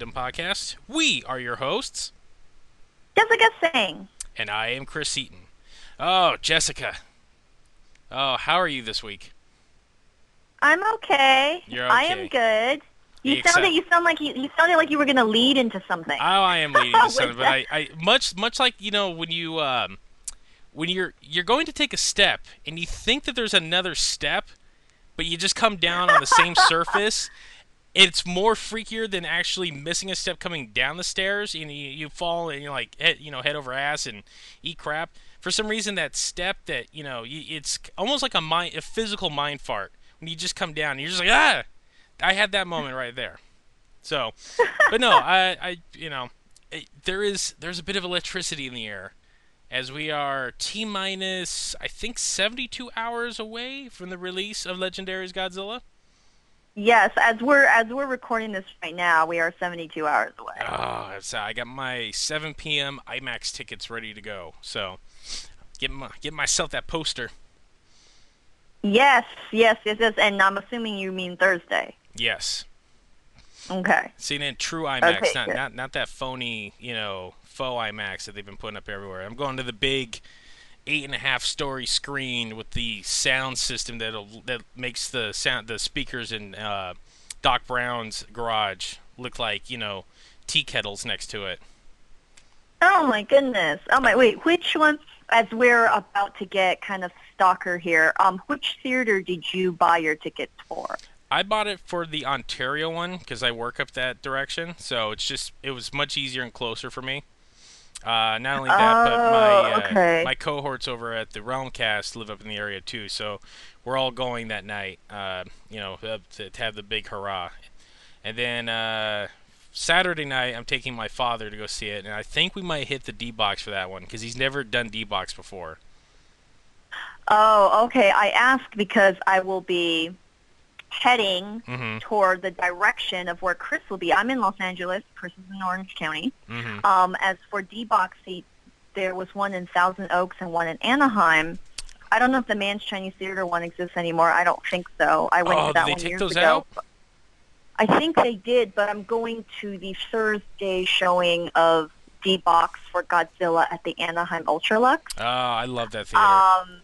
Kingdom podcast. We are your hosts, Jessica Singh. and I am Chris Seaton. Oh, Jessica. Oh, how are you this week? I'm okay. You're I am good. You Except- sounded you sound like you, you sounded like you were gonna lead into something. Oh, I am leading to With something, but I, I much much like you know when you um, when you're you're going to take a step and you think that there's another step, but you just come down on the same surface. It's more freakier than actually missing a step coming down the stairs. And you, you fall and you're like head, you know head over ass and eat crap. For some reason, that step that you know you, it's almost like a mind a physical mind fart when you just come down. And you're just like ah. I had that moment right there. So, but no, I, I, you know, it, there is there's a bit of electricity in the air, as we are t minus I think 72 hours away from the release of Legendary's Godzilla. Yes, as we're as we're recording this right now, we are 72 hours away. Oh, so I got my 7 p.m. IMAX tickets ready to go. So, get my, get myself that poster. Yes, yes, yes, yes. And I'm assuming you mean Thursday. Yes, Okay. seeing it in true IMAX, Okay, not good. not not that phony, you know, faux IMAX that they've been putting up everywhere. I'm going to the big eight and a half story screen with the sound system that that makes the sound the speakers in uh, Doc Brown's garage look like you know tea kettles next to it. Oh my goodness. Oh my wait, which one? As we're about to get kind of stalker here, um, which theater did you buy your tickets for? I bought it for the Ontario one because I work up that direction, so it's just it was much easier and closer for me. Uh, not only that, but my Oh, uh, okay. my cohorts over at the Realmcast live up in the area too, so we're all going that night. Uh, you know, to, to have the big hurrah, and then uh, Saturday night I'm taking my father to go see it, and I think we might hit the D box for that one because he's never done D box before. Oh, okay. I asked because I will be heading Mm-hmm. toward the direction of where Chris will be. I'm in Los Angeles. Chris is in Orange County. Mm-hmm. Um, as for D-Box seats, there was one in Thousand Oaks and one in Anaheim. I don't know if the Mann's Chinese Theater one exists anymore. I don't think so. I went Oh, to that did they one take years those ago. out? I think they did, but I'm going to the Thursday showing of D-Box for Godzilla at the Anaheim UltraLuxe. Oh, I love that theater. Um,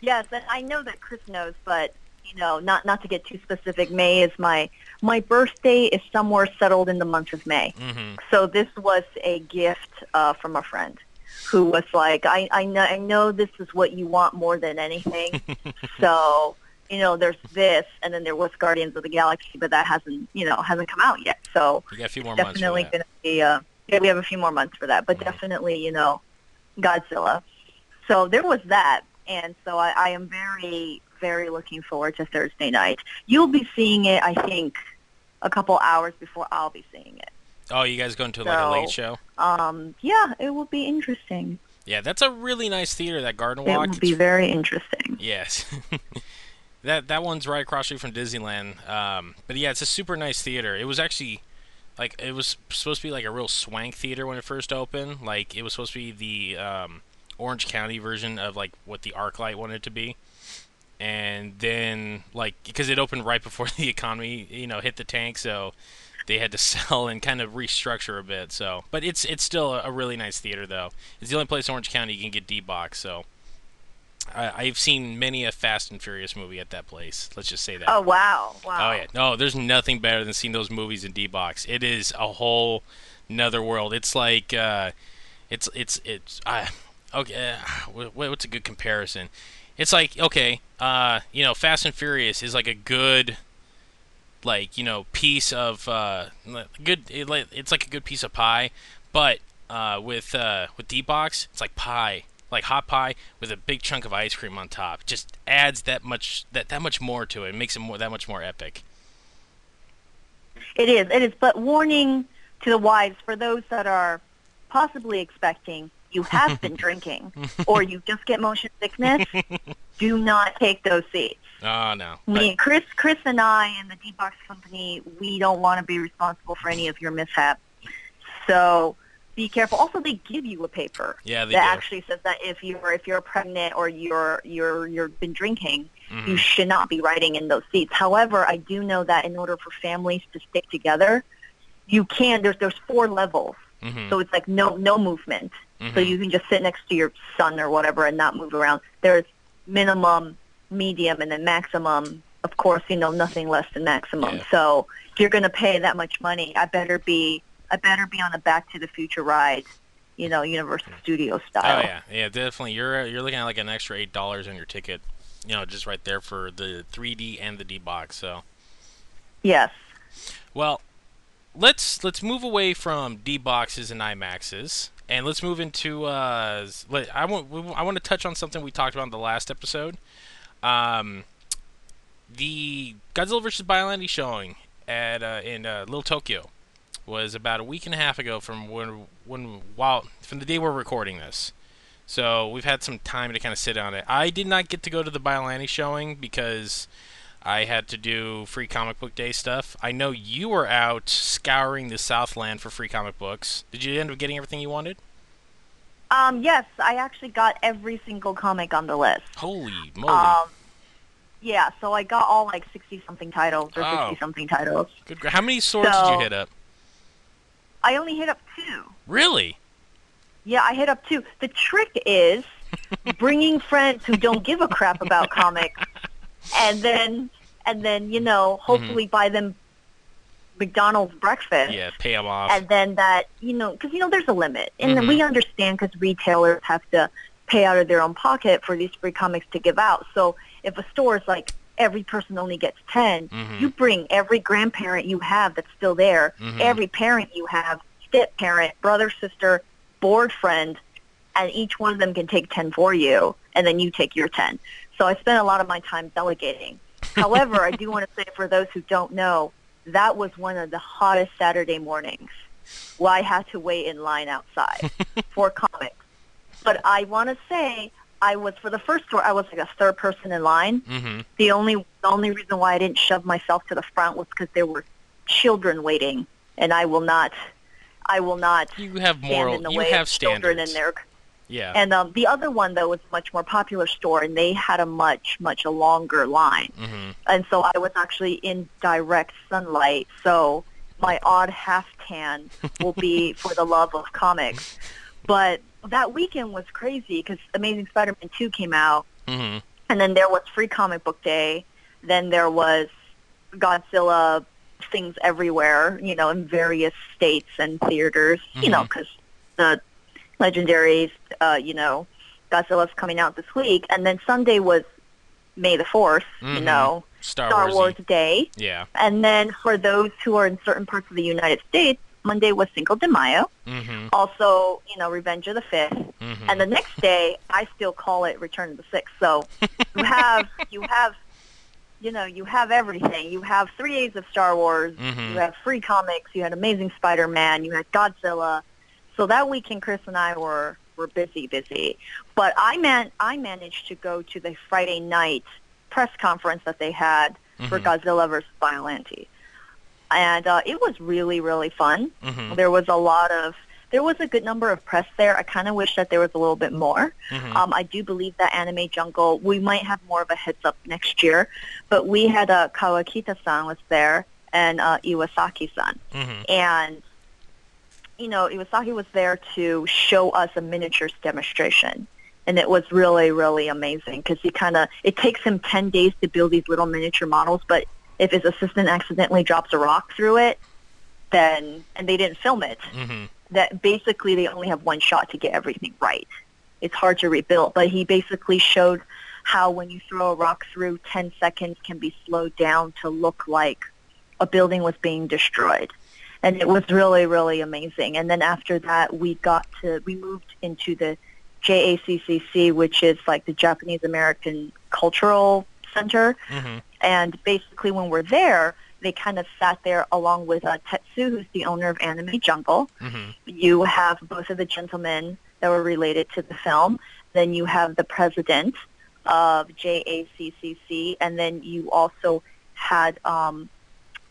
yes, and I know that Chris knows, but you know, not not to get too specific. May is my my birthday is somewhere settled in the month of May. mm-hmm. So this was a gift uh, from a friend who was like, I I know I know this is what you want more than anything. so you know, there's this, and then there was Guardians of the Galaxy, but that hasn't you know hasn't come out yet. So You got a few more definitely going to be uh yeah we have a few more months for that but Mhm. definitely you know godzilla so there was that and so I, I am very very looking forward to thursday night you'll be seeing it i think a couple hours before i'll be seeing it Oh, you guys going to like a late show? um yeah it will be interesting Yeah, that's a really nice theater. That Garden Walk. it will be It's- very interesting yes, that that one's right across street from Disneyland. Um, but yeah, it's a super nice theater. It was actually like it was supposed to be like a real swank theater when it first opened. Like it was supposed to be the um, Orange County version of like what the ArcLight wanted it to be. And then like because it opened right before the economy, you know, hit the tank, so they had to sell and kind of restructure a bit. So, but it's it's still a, really nice theater though. It's the only place in Orange County you can get D box. So, I, I've seen many a Fast and Furious movie at that place. Let's just say that. oh wow wow Oh yeah, no, there's nothing better than seeing those movies in D box. It is a whole another world. It's like uh, it's it's it's uh, okay. Uh, what, what's a good comparison? It's like okay, uh, you know, Fast and Furious is like a good, like you know, piece of uh, good. It, it's like a good piece of pie, but uh, with uh, with D box, it's like pie, like hot pie with a big chunk of ice cream on top. Just adds that much that that much more to it. It makes it more that much more epic. It is. It is. But warning to the wives for those that are possibly expecting you have been drinking or you just get motion sickness, do not take those seats. Oh no. Me, Chris, Chris, and I, and the D-Box company, we don't want to be responsible for any of your mishaps. So be careful. Also, they give you a paper Yeah, they that do. actually says that if you're if you're pregnant or you're you're you've been drinking, Mhm. you should not be riding in those seats. However, I do know that in order for families to stick together, you can. There's there's four levels, Mhm. so it's like no no movement. So Mhm. you can just sit next to your son or whatever and not move around. There's minimum, medium, and then maximum. Of course, you know nothing less than maximum. Yeah. So if you're going to pay that much money, I better be I better be on a Back to the Future ride, you know, Universal Studio style. Oh yeah, yeah, definitely. You're you're looking at like an extra eight dollars on your ticket, you know, just right there for the 3D and the D box. So, Yes. well, let's let's move away from D boxes and IMAXs, and let's move into. Uh, I want I want to touch on something we talked about in the last episode. Um, the Godzilla vs. Biollante showing at uh, in uh, Little Tokyo was about a week and a half ago from when when while from the day we're recording this. So we've had some time to kind of sit on it. I did not get to go to the Biollante showing because I had to do free comic book day stuff. I know you were out scouring the Southland for free comic books. Did you end up getting everything you wanted? Um, yes, I actually got every single comic on the list. Holy moly! Um, yeah, so I got all like 60 something titles or Oh. 60 something titles. Good. How many swords did you hit up? I only hit up two. Really? Yeah, I hit up two. The trick is bringing friends who don't give a crap about comics, and then and then you know hopefully buy them McDonald's breakfast. Yeah, pay them off. And then that you know because you know there's a limit, and Mhm. we understand because retailers have to pay out of their own pocket for these free comics to give out. So if a store is like every person only gets 10 Mhm. you bring every grandparent you have that's still there, Mhm. every parent you have, step parent, brother, sister, board friend, and each one of them can take 10 for you, and then you take your 10. So I spent a lot of my time delegating. However, I do want to say for those who don't know, that was one of the hottest Saturday mornings where I had to wait in line outside for comics. But I want to say I was, for the first store, I was like a third person in line. mm-hmm. The only the only reason why I didn't shove myself to the front was because there were children waiting, and I will not, I will not You have stand moral. in the You way have of children in there. Yeah. And um, the other one though was a much more popular store, and they had a much much a longer line, mm-hmm. and so I was actually in direct sunlight. So my odd half tan will be for the love of comics. But that weekend was crazy because Amazing Spider-Man 2 came out, Mm-hmm. and then there was Free Comic Book Day. Then there was Godzilla things everywhere, you know, in various states and theaters, you know, because the legendaries, uh, you know, Godzilla's coming out this week. And then Sunday was May the 4th, Mhm. you know, Star, Star Wars. Day. Yeah. And then for those who are in certain parts of the United States, Monday was Cinco de Mayo. Mm-hmm. Also, you know, Revenge of the Fifth. Mm-hmm. And the next day, I still call it Return of the Sixth. So you have, you have, you know, you have everything. You have three days of Star Wars. Mhm. You have free comics. You had Amazing Spider-Man. You had Godzilla. So that weekend, Chris and I were were busy, busy. But I man, I managed to go to the Friday night press conference that they had for Mhm. Godzilla versus Biollante, and uh, it was really, really fun. Mm-hmm. There was a lot of there was a good number of press there. I kind of wish that there was a little bit more. Mm-hmm. Um, I do believe that Anime Jungle, we might have more of a heads up next year, but we had uh, Kawakita-san was there and uh, Iwasaki-san. mm-hmm. And, you know, Iwasaki was there to show us a miniatures demonstration. And it was really, really amazing because he kind of, it takes him 10 days to build these little miniature models, but if his assistant accidentally drops a rock through it, then, and they didn't film it, Mm-hmm. that basically they only have one shot to get everything right. It's hard to rebuild, but he basically showed how when you throw a rock through, 10 seconds can be slowed down to look like a building was being destroyed. And it was really, really amazing. And then after that, we got to, we moved into the JACCC, which is like the Japanese American Cultural Center. Mm-hmm. And basically when we're there, they kind of sat there along with uh, Tetsu, who's the owner of Anime Jungle. hmm You have both of the gentlemen that were related to the film. Then you have the president of JACCC, and then you also had um,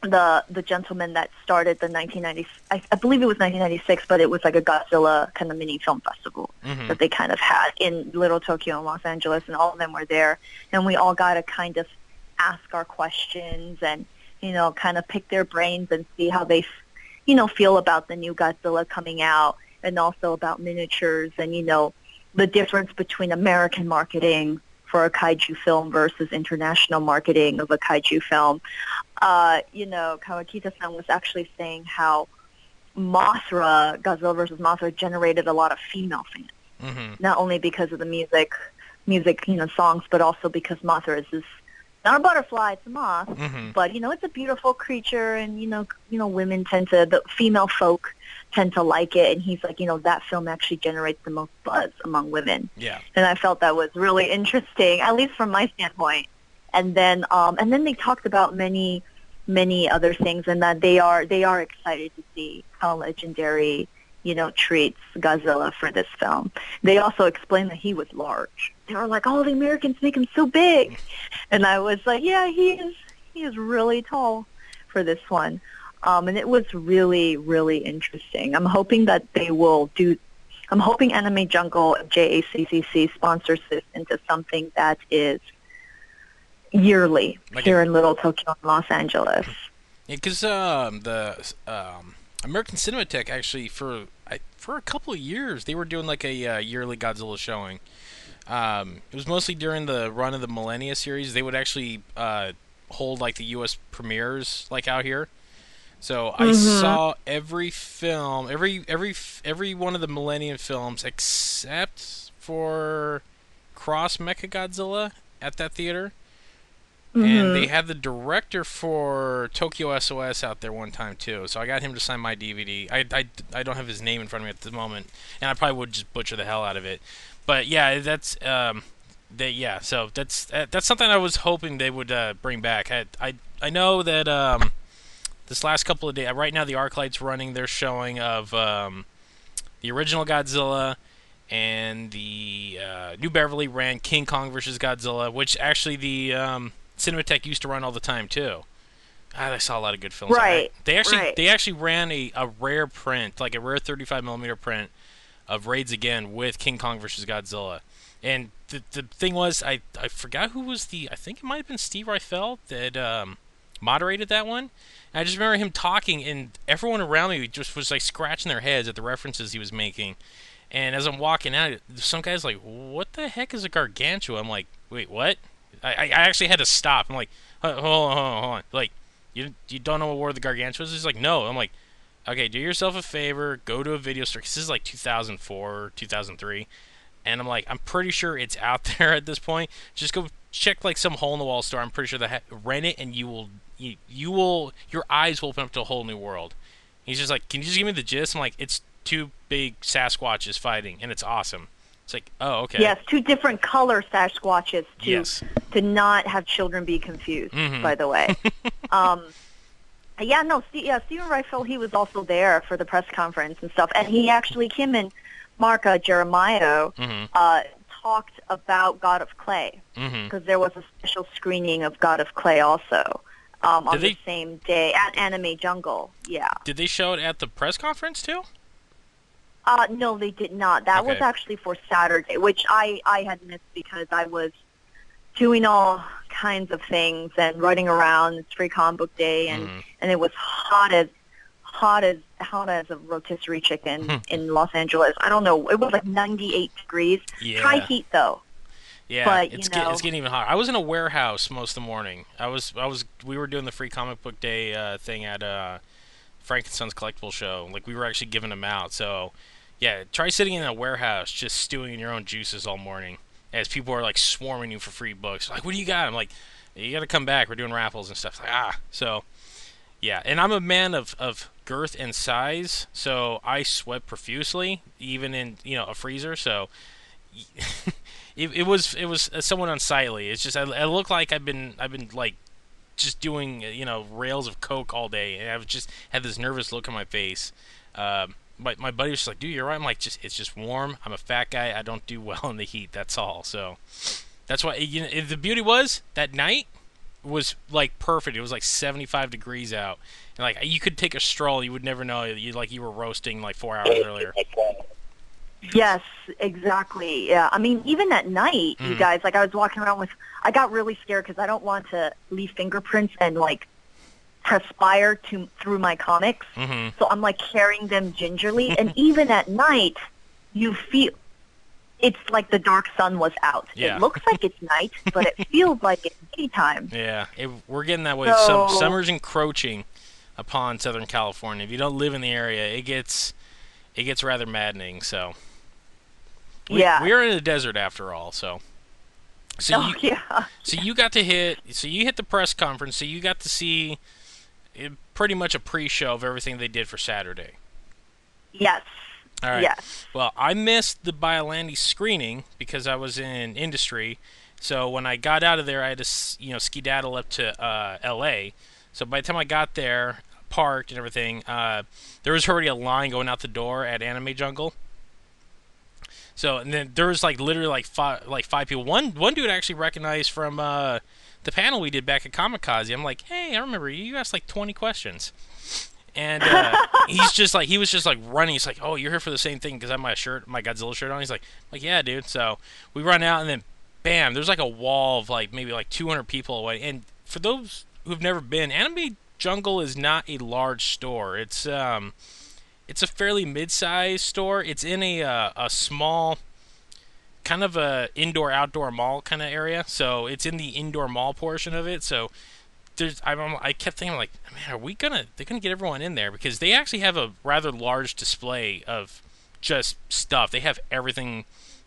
the the gentleman that started the 1990. I, I believe it was 1996, but it was like a Godzilla kind of mini film festival hmm that they kind of had in Little Tokyo and Los Angeles, and all of them were there, and we all got to kind of ask our questions and you know kind of pick their brains and see how they, you know, feel about the new Godzilla coming out, and also about miniatures and you know the difference between American marketing for a kaiju film versus international marketing of a kaiju film. Uh, you know, Kawakita-san was actually saying how Mothra, Godzilla versus Mothra, generated a lot of female fans hmm not only because of the music, music, you know, songs, but also because Mothra is this not a butterfly, it's a moth. hmm But you know, it's a beautiful creature, and you know, you know, women tend to, the female folk tend to like it. And he's like, you know, that film actually generates the most buzz among women, Yeah. and I felt that was really interesting, at least from my standpoint. And then, um, and then they talked about many, many other things, and that they are they are excited to see how legendary you know, treats Godzilla for this film. They also explained that he was large. They were like, "Oh, the Americans make him so big," and I was like, "Yeah, he is. He is really tall for this one." Um, and it was really, really interesting. I'm hoping that they will do. I'm hoping Anime Jungle JACCC sponsors this into something that is yearly Like here in Little Tokyo and Los Angeles. Yeah, because um, the um, American Cinematheque actually for I, for a couple of years they were doing like a uh, yearly Godzilla showing. Um, it was mostly during the run of the Millennia series. They would actually uh, hold like the U.S. premieres like out here. So I Mhm. saw every film, every every every one of the Millennium films except for Cross Mecha Godzilla at that theater and Mhm. they had the director for Tokyo SOS out there one time too. So I got him to sign my DVD. I, I, I don't have his name in front of me at the moment, and I probably would just butcher the hell out of it. But yeah, that's um, they yeah. So that's that, that's something I was hoping they would uh, bring back. I, I I know that um, this last couple of days, right now the ArcLight's running their showing of um, the original Godzilla and the uh, New Beverly ran King Kong versus Godzilla, which actually the um, Cinematheque used to run all the time too. Ah, I saw a lot of good films. Right. They actually right. they actually ran a, a rare print, like a rare 35 millimeter print of Raids Again with King Kong versus Godzilla. And the the thing was, I I forgot who was the. I think it might have been Steve Ryfle that um, moderated that one. I just remember him talking, and everyone around me just was like scratching their heads at the references he was making. And as I'm walking out, some guy's like, "What the heck is a gargantua?" I'm like, "Wait, what?" I, I I actually had to stop. I'm like, "Hold on, hold on, hold on." Like, you you don't know what War of the Gargantua is? He's like, "No." I'm like, "Okay, do yourself a favor, go to a video store." 'cause this is like 2004, 2003, and I'm like, I'm pretty sure it's out there at this point. Just go check like some hole in the wall store. I'm pretty sure that ha- rent it, and you will you, you will your eyes will open up to a whole new world. He's just like, "Can you just give me the gist?" I'm like, "It's two big Sasquatches fighting, and it's awesome." It's like, "Oh, okay." Yes, two different color Sasquatches to Yes. to not have children be confused. Mhm. By the way, um, yeah, no, yeah, Stephen Ryfle, he was also there for the press conference and stuff, and he actually Kim and Mark uh, Jeremiah Mhm. uh, talked about God of Clay because there was a special screening of God of Clay also um, on Did the same day at Anime Jungle. Yeah. Did they show it at the press conference too? Uh, no, they did not. That was actually for Saturday, which I, I had missed because I was doing all kinds of things and running around. It's free comic book day, and, Mhm. and it was hot as hot as hot as a rotisserie chicken Hmm. in Los Angeles. I don't know. It was like 98 degrees. Yeah. High heat though. Yeah, But, you it's get, it's getting even hotter. I was in a warehouse most of the morning. I was I was we were doing the free comic book day uh, thing at uh, Frankenstein's collectible show. Like we were actually giving them out. So yeah, try sitting in a warehouse just stewing in your own juices all morning as people are like swarming you for free books. Like, what do you got? I'm like, you got to come back. We're doing raffles and stuff. Like, ah, so yeah, and I'm a man of, of girth and size, so I sweat profusely, even in you know a freezer. So it, it was it was uh, somewhat unsightly. It's just I, I look like I've been I've been like just doing you know rails of coke all day, and I've just had this nervous look on my face. Um, my my buddy was like, "Dude, you're right." I'm like, "Just it's just warm. I'm a fat guy. I don't do well in the heat. That's all." So that's why you know the beauty was that night was like perfect. It was like 75 degrees out, and like you could take a stroll. You would never know. You like you were roasting like four hours earlier. Yes, exactly. Yeah, I mean, even at night, you Mhm. guys, like I was walking around with, I got really scared because I don't want to leave fingerprints and like perspire to through my comics. hmm So I'm like carrying them gingerly, and even at night, you feel it's like the dark sun was out. Yeah. It looks like it's night, but it feels like it's daytime. Yeah, it, we're getting that way. So- Some, summer's encroaching upon Southern California. If you don't live in the area, it gets it gets rather maddening. So we, Yeah. we're in a desert after all. So so oh you, yeah. so you got to hit so you hit the press conference. So you got to see eh, pretty much a pre-show of everything they did for Saturday. Yes. All right. Yes. Well, I missed the Biollante screening because I was in industry. So when I got out of there, I had to you know skedaddle up to uh, L.A. So by the time I got there, parked and everything, uh, there was already a line going out the door at Anime Jungle. So and then there was like literally like five like five people. One one dude I actually recognized from uh, the panel we did back at Kamikaze. I'm like, hey, I remember you. You asked like 20 questions. And uh, he's just like he was just like running. He's like, "Oh, you're here for the same thing because I have my shirt, my Godzilla shirt on." He's like, "Like yeah, dude." So we run out, and then bam, there's like a wall of like maybe like 200 people away. And for those who've never been, Anime Jungle is not a large store. It's um, it's a fairly mid-sized store. It's in a uh, a small kind of a indoor outdoor mall kind of area. So it's in the indoor mall portion of it. So there's I'm, I'm- kept thinking like, man, are we gonna they're gonna get everyone in there because they actually have a rather large display of just stuff. They have everything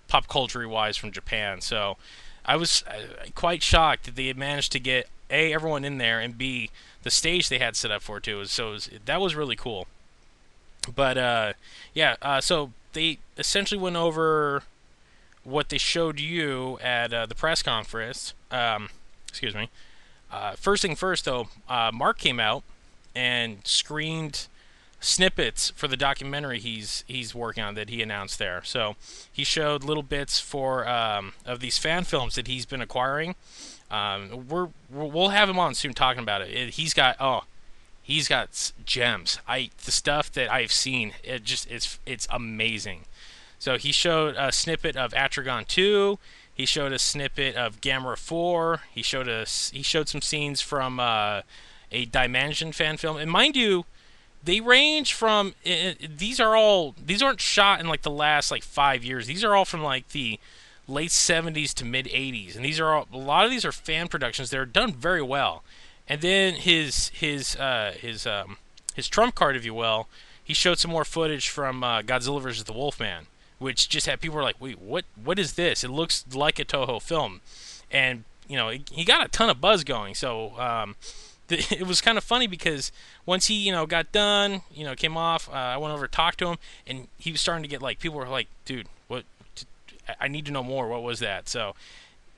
pop culture wise from Japan. So I was uh, quite shocked that they had managed to get a everyone in there and b the stage they had set up for it too. So it was, that was really cool. But uh, yeah, uh, so they essentially went over what they showed you at uh, the press conference. Um, excuse me. Uh, first thing first, though, uh, Mark came out and screened snippets for the documentary he's he's working on that he announced there. So he showed little bits for um, of these fan films that he's been acquiring. Um, we're we'll have him on soon talking about it. it he's got oh, he's got gems. I the stuff that I've seen it just it's it's amazing. So he showed a snippet of Atragon 2. He showed a snippet of Gamera 4. He showed us he showed some scenes from uh, a Dimension fan film. And mind you, they range from i these are all these aren't shot in like the last like 5 years. These are all from like the late 70s to mid 80s. And these are all, a lot of these are fan productions They're done very well. And then his his uh, his um, his trump card, if you will, he showed some more footage from uh, Godzilla vs. the Wolfman, which just had people were like, "Wait, what? What is this? It looks like a Toho film," and you know, he- got a ton of buzz going. So um, it was kind of funny because once he you know got done, you know, came off, uh, I went over to talk to him, and he was starting to get like people were like, "Dude, what? I need to know more. What was that?" So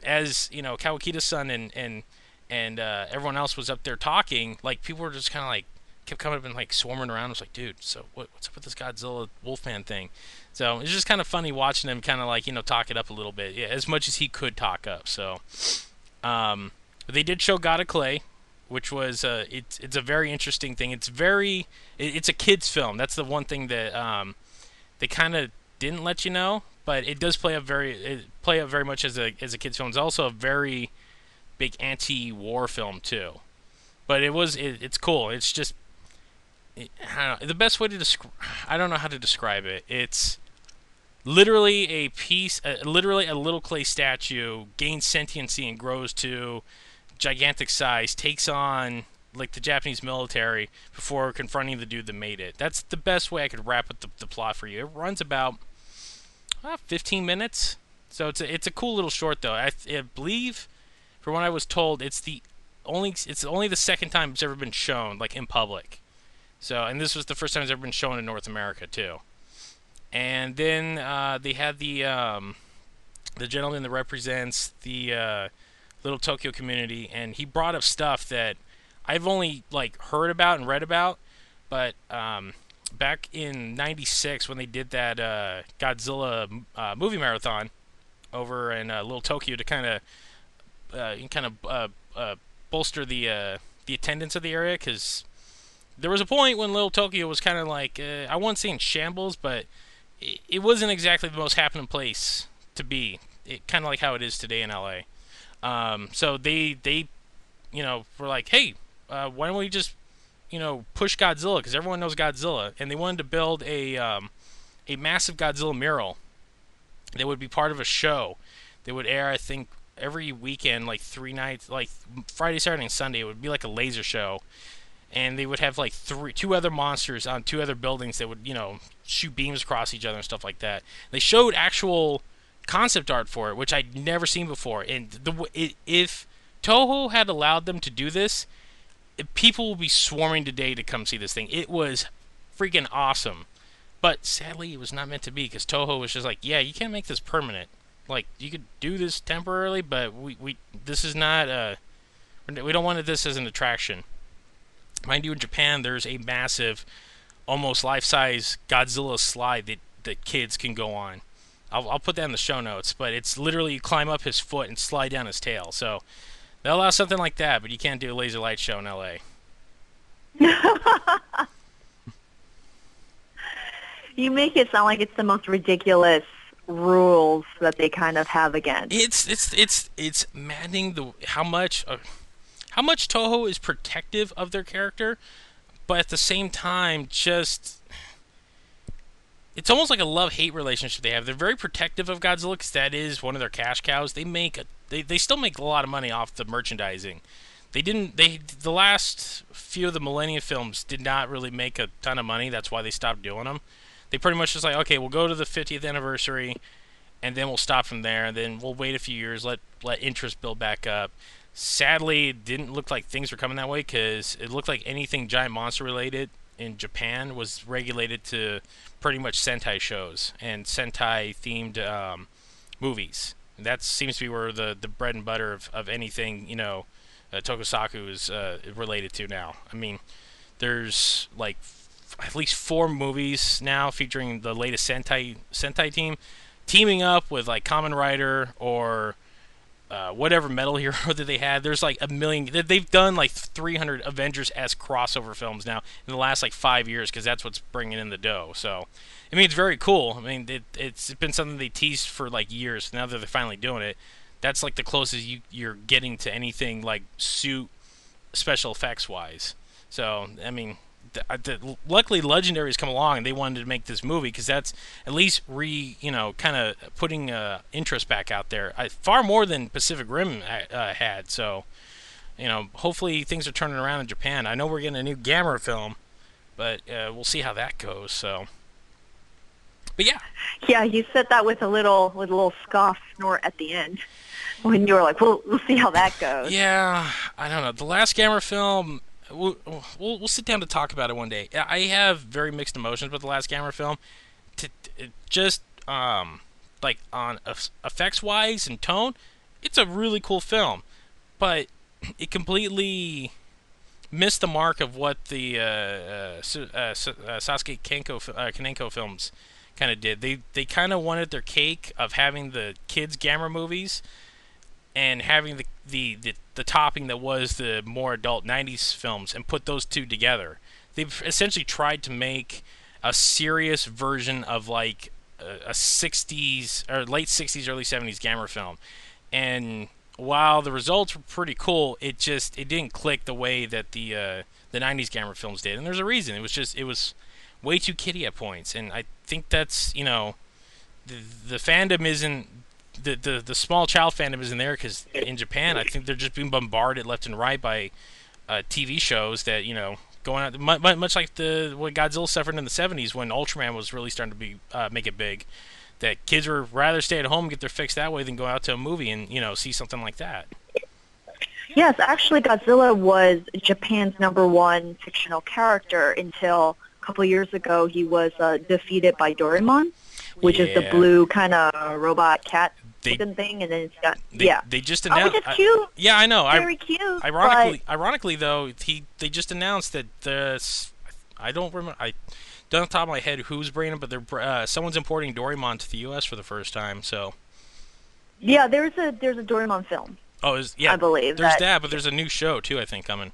as you know, Kawakita-san and and and uh, everyone else was up there talking, like people were just kind of like kept coming up and like swarming around. I was like, dude, so what, what's up with this Godzilla Wolfman thing? So it's just kind of funny watching him kind of like you know talk it up a little bit, yeah, as much as he could talk up. So, um, they did show God of Clay, which was uh, it's it's a very interesting thing. It's very it, it's a kids film. That's the one thing that um, they kind of didn't let you know, but it does play up very it play up very much as a as a kids film. It's also a very big anti-war film too. But it was it, it's cool. It's just it, I don't know, the best way to describe I don't know how to describe it. It's literally a piece uh, literally a little clay statue gains sentiency and grows to gigantic size, takes on like the Japanese military before confronting the dude that made it. That's the best way I could wrap up the, the plot for you. It runs about uh, 15 minutes, so it's a, it's a cool little short though. I, I believe, from what I was told, it's the only it's only the second time it's ever been shown like in public. So, and this was the first time it's ever been shown in North America too. And then uh, they had the um, the gentleman that represents the uh, little Tokyo community, and he brought up stuff that I've only like heard about and read about, but um, back in '96 when they did that uh, Godzilla uh, movie marathon over in uh, Little Tokyo to kind of uh, kind of uh, uh, bolster the the attendance of the area because there was a point when Little Tokyo was kind of like uh, I wasn't saying shambles, but it, it wasn't exactly the most happening place to be. It kind of like how it is today in LA. Um, so they they you know were like, hey, uh, why don't we just you know push Godzilla because everyone knows Godzilla, and they wanted to build a um, a massive Godzilla mural that would be part of a show that would air, I think, every weekend, like three nights, like Friday, Saturday, and Sunday. It would be like a laser show, and they would have like three, two other monsters on two other buildings that would, you know, shoot beams across each other and stuff like that. They showed actual concept art for it, which I'd never seen before. And the it, if Toho had allowed them to do this, people will be swarming today to come see this thing. It was freaking awesome. But sadly, it was not meant to be because Toho was just like, yeah, you can't make this permanent. Like, you could do this temporarily, but we, we this is not uh we don't want this as an attraction. Mind you, in Japan, there's a massive, almost life-size Godzilla slide that that kids can go on. I'll, I'll put that in the show notes, but it's literally you climb up his foot and slide down his tail. So they'll allow something like that, but you can't do a laser light show in LA. you make it sound like it's the most ridiculous rules that they kind of have against. It's it's it's it's maddening the how much uh, how much Toho is protective of their character, but at the same time just it's almost like a love hate relationship they have. They're very protective of Godzilla because that is one of their cash cows. They make a, they they still make a lot of money off the merchandising. They didn't they the last few of the Millennium films did not really make a ton of money. That's why they stopped doing them. They pretty much just like okay, we'll go to the 50th anniversary, and then we'll stop from there. And then we'll wait a few years, let let interest build back up. Sadly, it didn't look like things were coming that way because it looked like anything giant monster related in Japan was regulated to pretty much Sentai shows and Sentai themed um, movies. And that seems to be where the, the bread and butter of, of anything, you know, uh, Tokusatsu is uh, related to now. I mean, there's like f- at least four movies now featuring the latest Sentai Sentai team teaming up with like Kamen Rider or uh, whatever metal hero that they had. There's like a million. They've done like 300 Avengers s crossover films now in the last like five years because that's what's bringing in the dough. So, I mean, it's very cool. I mean, it, it's been something they teased for like years. Now that they're finally doing it, that's like the closest you, you're getting to anything like suit special effects wise. So, I mean, the, the, luckily Legendary's come along and they wanted to make this movie because that's at least re you know kind of putting uh, interest back out there. I, far more than Pacific Rim uh, uh, had so you know hopefully things are turning around in Japan. I know we're getting a new Gamera film but uh, we'll see how that goes so. But yeah. Yeah you said that with a little with a little scoff snort at the end when you were like well we'll see how that goes. Yeah I don't know. The last Gamera film we'll, we'll, sit down to talk about it one day. I have very mixed emotions with the last Gamera film. To, to just um, like on effects wise and tone, it's a really cool film, but it completely missed the mark of what the uh, uh, uh, uh Shusuke Kenko, uh, Kaneko films kind of did. They they kind of wanted their cake of having the kids Gamera movies and having the, the, the, the, topping that was the more adult 90s films and put those two together. They've essentially tried to make a serious version of like a, a 60s or late 60s, early 70s Gamera film. And while the results were pretty cool, it just it didn't click the way that the uh, the 90s Gamera films did. And there's a reason. It was just it was way too kiddie at points. And I think that's, you know, the, the fandom isn't the, the the small child fandom isn't there because in Japan, I think they're just being bombarded left and right by uh, TV shows that you know going out much, much like the what Godzilla suffered in the '70s when Ultraman was really starting to be uh, make it big. That kids would rather stay at home and get their fix that way than go out to a movie and you know see something like that. Yes, actually, Godzilla was Japan's number one fictional character until a couple years ago. He was uh, defeated by Doraemon, which yeah. is the blue kind of robot cat They- thing, and then it's got They, yeah. They just Oh, announced. is cute. yeah, I know. I, Very cute. Ironically, ironically though, he they just announced that the I don't remember. I don't off the top of my head who's bringing it, but they're uh, someone's importing Doraemon to the U.S. for the first time. So, yeah, there's a there's a Doraemon film. oh, is, yeah, I believe there's that. that, but there's a new show too. I think coming.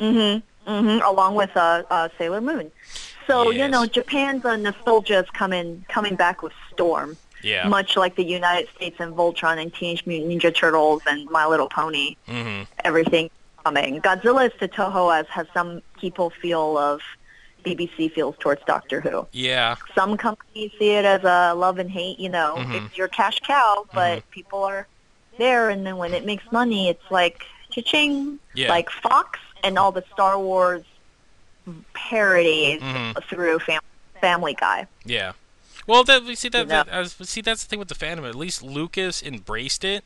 Mm-hmm. Mm-hmm. Along with uh, uh, Sailor Moon. So you know, Japan's uh, nostalgia is coming coming back with storm, Yeah. much like the United States and Voltron and Teenage Mutant Ninja Turtles and My Little Pony. hmm Everything coming. Godzilla is to Toho as has some people feel of BBC feels towards Doctor Who. Yeah. Some companies see it as a love and hate. You know, Mhm. it's your cash cow, but people are there, and then when it makes money, it's like cha-ching. Yeah. Like Fox and all the Star Wars parodies Mhm. through fam- Family Guy. Yeah. Well, that we see that, that see that's the thing with the fandom. At least Lucas embraced it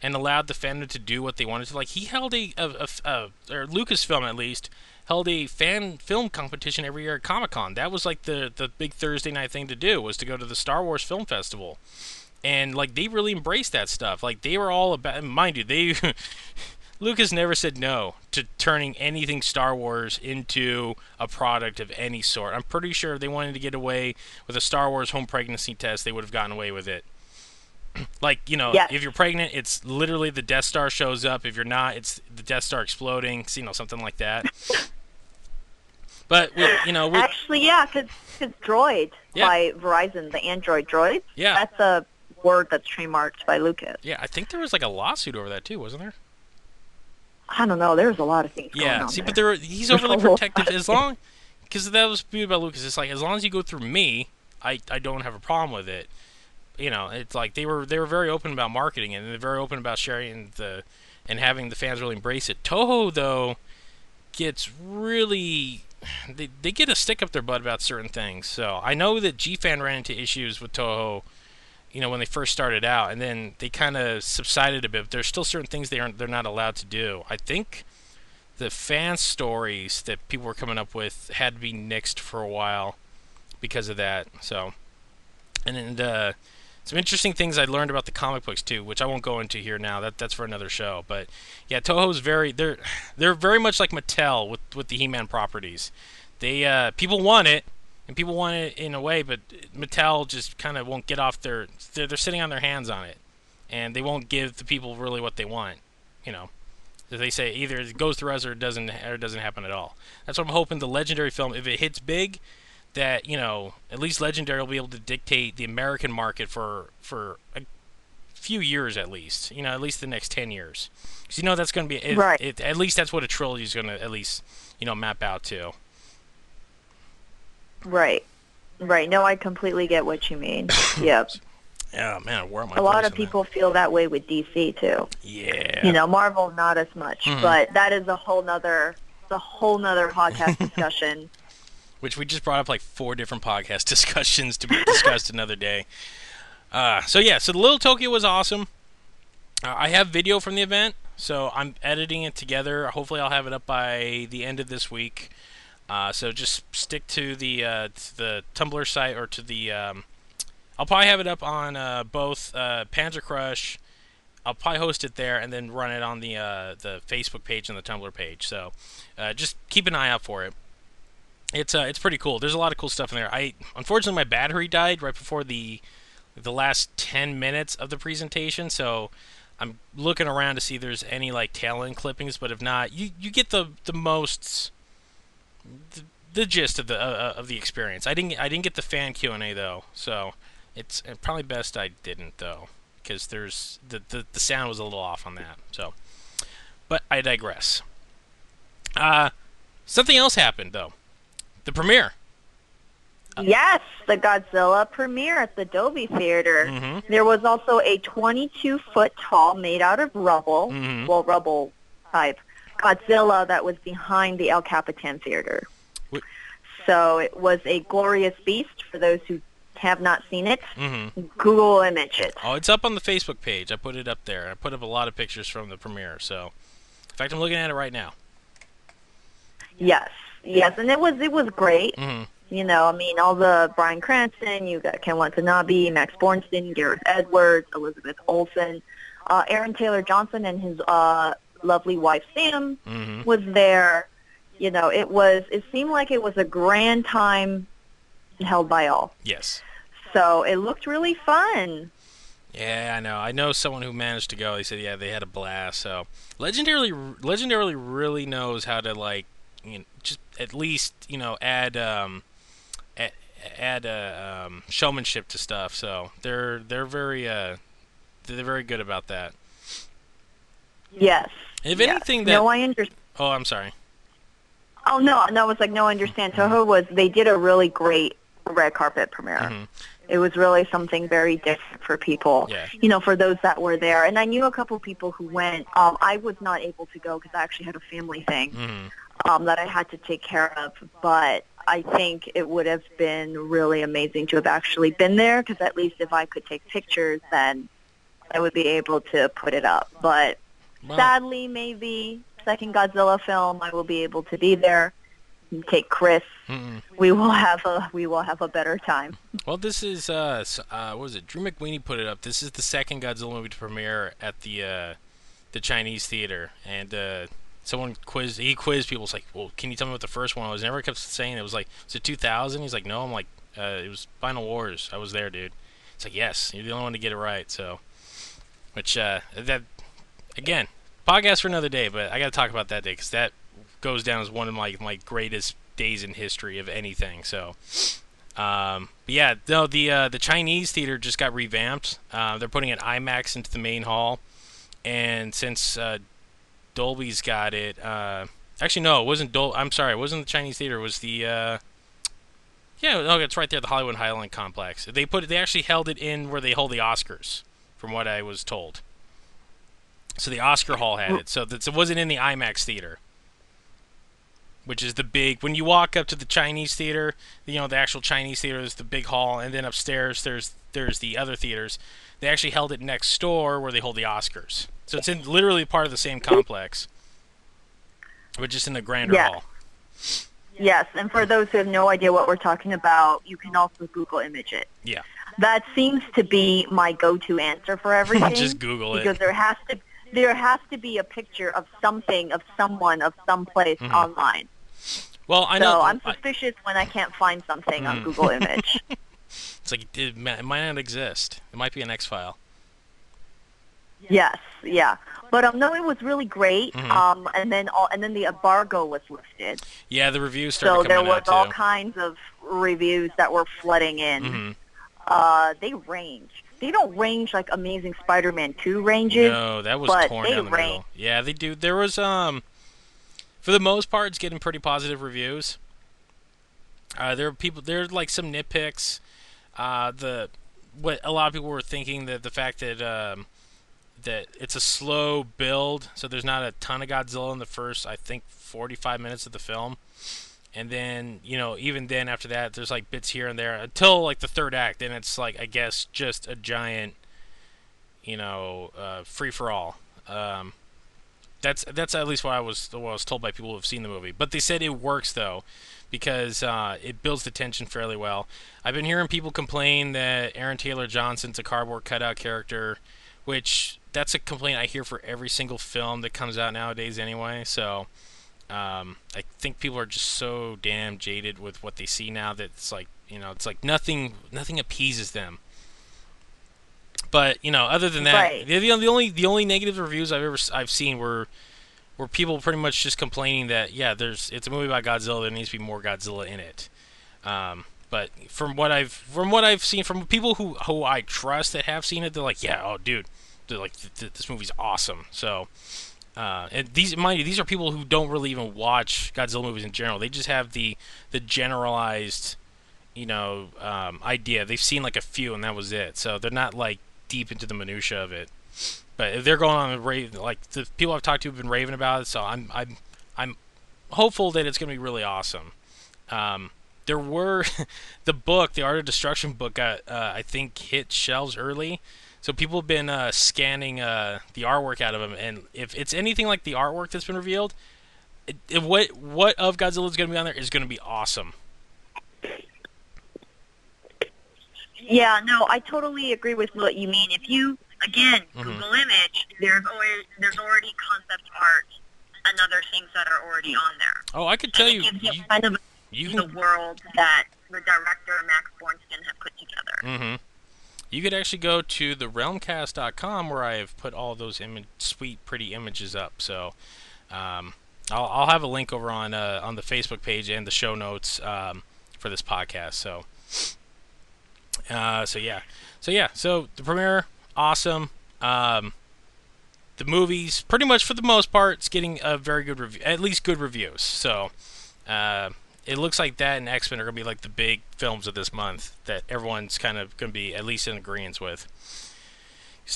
and allowed the fandom to do what they wanted to. Like he held a, a, a, a or Lucasfilm at least held a fan film competition every year at Comic Con. That was like the the big Thursday night thing to do was to go to the Star Wars Film Festival. And like they really embraced that stuff. Like they were all about mind you, they Lucas never said no to turning anything Star Wars into a product of any sort. I'm pretty sure if they wanted to get away with a Star Wars home pregnancy test, they would have gotten away with it. like, you know, Yes. if you're pregnant, it's literally the Death Star shows up. If you're not, it's the Death Star exploding, you know, something like that. but, we, you know, we, Actually, yeah, because Droid Yeah. by Verizon, the Android Droid, yeah, that's a word that's trademarked by Lucas. yeah, I think there was like a lawsuit over that too, wasn't there? I don't know. There's a lot of things Yeah, see, there. but there, he's There's overly protective as long, because that was beauty about Lucas. It's like as long as you go through me, I, I don't have a problem with it. You know, it's like they were they were very open about marketing and they're very open about sharing the and having the fans really embrace it. Toho though gets really they they get a stick up their butt about certain things. So I know that G Fan ran into issues with Toho you know when they first started out and then they kind of subsided a bit there's still certain things they aren't they're not allowed to do i think the fan stories that people were coming up with had to be nixed for a while because of that so and, and uh, some interesting things I learned about the comic books too, which I won't go into here now. That that's for another show. But yeah, Toho's very they're they're very much like Mattel with with the He-Man properties. They uh, people want it, and people want it in a way, but Mattel just kind of won't get off their they're, they're sitting on their hands on it, and they won't give the people really what they want. You know, they say either it goes through us or it doesn't or it doesn't happen at all. That's what I'm hoping the legendary film, if it hits big, that you know at least legendary will be able to dictate the American market for for a few years at least. You know, at least the next ten years. Because you know that's going to be it, Right. It, at least that's what a trilogy is going to at least you know map out to. Right. Right. No, I completely get what you mean. yep. Yeah, man, where am I? A lot of that? people feel that way with DC too. Yeah. You know, Marvel not as much, Mhm. but that is a whole nother a whole nother podcast discussion. which we just brought up like four different podcast discussions to be discussed another day. Uh, so yeah, so the Little Tokyo was awesome. Uh, I have video from the event, so I'm editing it together. Hopefully, I'll have it up by the end of this week. Uh, so just stick to the uh, to the Tumblr site or to the. Um, I'll probably have it up on uh, both uh, Panzer Crush. I'll probably host it there and then run it on the uh, the Facebook page and the Tumblr page. So uh, just keep an eye out for it it's it's pretty cool. There's a lot of cool stuff in there. I unfortunately my battery died right before the the last 10 minutes of the presentation, so I'm looking around to see if there's any like tail end clippings, but if not, you you get the the most the, the gist of the uh, of the experience. I didn't I didn't get the fan Q&A though. So it's uh, probably best I didn't though because there's the, the the sound was a little off on that. So but I digress. Uh something else happened though. The premiere. yes, the Godzilla premiere at the Dolby Theater. Mm-hmm. There was also a 22 foot tall, made out of rubble, Mhm. well, rubble type Godzilla that was behind the El Capitan Theater. Wh- So it was a glorious beast. For those who have not seen it, Mm-hmm. Google image it. Oh, it's up on the Facebook page. I put it up there. I put up a lot of pictures from the premiere. So, in fact, I'm looking at it right now. Yes, yes, and it was it was great. Mm-hmm. You know, I mean, all the Bryan Cranston, you got Ken Watanabe, Max Borenstein, Gareth Edwards, Elizabeth Olsen, uh, Aaron Taylor Johnson, and his uh, lovely wife Sam hmm was there. You know, it was. It seemed like it was a grand time held by all. Yes. So it looked really fun. Yeah, I know. I know someone who managed to go. They said, yeah, they had a blast. So, legendarily, legendarily really knows how to like, you know, just at least you know add um, add, add uh, um, showmanship to stuff. So they're they're very uh, they're very good about that. Yes. If yes. anything that no, I understand. oh, I'm sorry. Oh no, no, it was like no, I understand. Toho was they did a really great red carpet premiere. Mhm. It was really something very different for people. Yeah. You know, for those that were there, and I knew a couple people who went. Um, I was not able to go because I actually had a family thing hmm um, that I had to take care of. But I think it would have been really amazing to have actually been there because at least if I could take pictures, then I would be able to put it up. But Well, sadly, maybe second Godzilla film, I will be able to be there. Take Chris. mm-mm. We will have a we will have a better time. Well, this is uh, uh, what was it? Drew McWeeny put it up. This is the second Godzilla movie to premiere at the uh, the Chinese theater, and uh, someone quizzed. He quizzed people. Was like, "Well, can you tell me what the first one was?" And everyone kept saying it was like, "Was it 2000?" He's like, "No." I'm like, uh, "It was Final Wars. I was there, dude." It's like, "Yes, you're the only one to get it right." So, which uh, that again, podcast for another day. But I got to talk about that day because that goes down as one of my my greatest days in history of anything. So. Um, but yeah, no, the uh, the Chinese theater just got revamped. Uh, they're putting an IMAX into the main hall, and since uh, Dolby's got it, uh, actually no, it wasn't Dol. I'm sorry, it wasn't the Chinese theater. It was the uh, yeah, no, it's right there, the Hollywood Highland complex. They put it. They actually held it in where they hold the Oscars, from what I was told. So the Oscar Hall had it. So it wasn't in the IMAX theater which is the big when you walk up to the Chinese theater, you know, the actual Chinese theater is the big hall and then upstairs there's there's the other theaters. They actually held it next door where they hold the Oscars. So it's in literally part of the same complex. But just in a grander Yeah. hall. Yes, and for those who have no idea what we're talking about, you can also Google image it. Yeah. That seems to be my go-to answer for everything. just Google it. because there has to there has to be a picture of something of someone of someplace Mhm. online. Well, I so know I'm I- suspicious when I can't find something on Mhm. Google Image. it's like it, it might not exist. It might be an X file. yes, yeah. But um, no, it was really great. Mhm. Um, and then all, and then the embargo was lifted, Yeah, the reviews started so there was all too. kinds of reviews that were flooding in. hmm Uh, they range. They don't range like Amazing Spider-Man 2 ranges. No, that was but torn they down the rank. middle. Yeah, they do. There was um, for the most part, it's getting pretty positive reviews. Uh, there are people. There's like some nitpicks. Uh, the what a lot of people were thinking that the fact that um, that it's a slow build, so there's not a ton of Godzilla in the first, I think, 45 minutes of the film. And then, you know, even then after that, there's like bits here and there until like the third act. and it's like, I guess, just a giant you know, uh, free for all. Um, that's that's at least what I was what I was told by people who have seen the movie. But they said it works though, because uh, it builds the tension fairly well. I've been hearing people complain that Aaron Taylor Johnson's a cardboard cutout character, which that's a complaint I hear for every single film that comes out nowadays anyway. So. Um, I think people are just so damn jaded with what they see now that it's like you know it's like nothing nothing appeases them. But you know, other than that, Right. the, the only the only negative reviews I've ever I've seen were were people pretty much just complaining that yeah, there's it's a movie about Godzilla. There needs to be more Godzilla in it. Um, but from what I've from what I've seen from people who who I trust that have seen it, they're like, yeah, oh dude, they're like th- th- this movie's awesome. So. Uh, and these, mind you, these are people who don't really even watch Godzilla movies in general. They just have the the generalized, you know, um, idea. They've seen like a few, and that was it. So they're not like deep into the minutia of it. But they're going on rave, like the people I've talked to have been raving about it, so I'm I'm I'm hopeful that it's going to be really awesome. Um, there were the book, the Art of Destruction book, got uh, I think hit shelves early, so people have been uh, scanning uh, the artwork out of them, and if it's anything like the artwork that's been revealed, it, it, what what of Godzilla is going to be on there is going to be awesome. Yeah, no, I totally agree with what you mean. If you again Mhm. Google image, there's always there's already concept art and other things that are already on there. Oh, I could tell and you, it gives you, you, kind of you the can world that the director Max Borenstein have put together. hmm You could actually go to the realmcast.com where I have put all those image, sweet, pretty images up. So um, I'll, I'll have a link over on uh, on the Facebook page and the show notes um, for this podcast. So uh, so yeah, so yeah, so the premiere awesome. Um, the movies, pretty much for the most part, it's getting a very good review, at least good reviews. So. Uh, it looks like that and X Men are gonna be like the big films of this month that everyone's kind of gonna be at least in agreement with.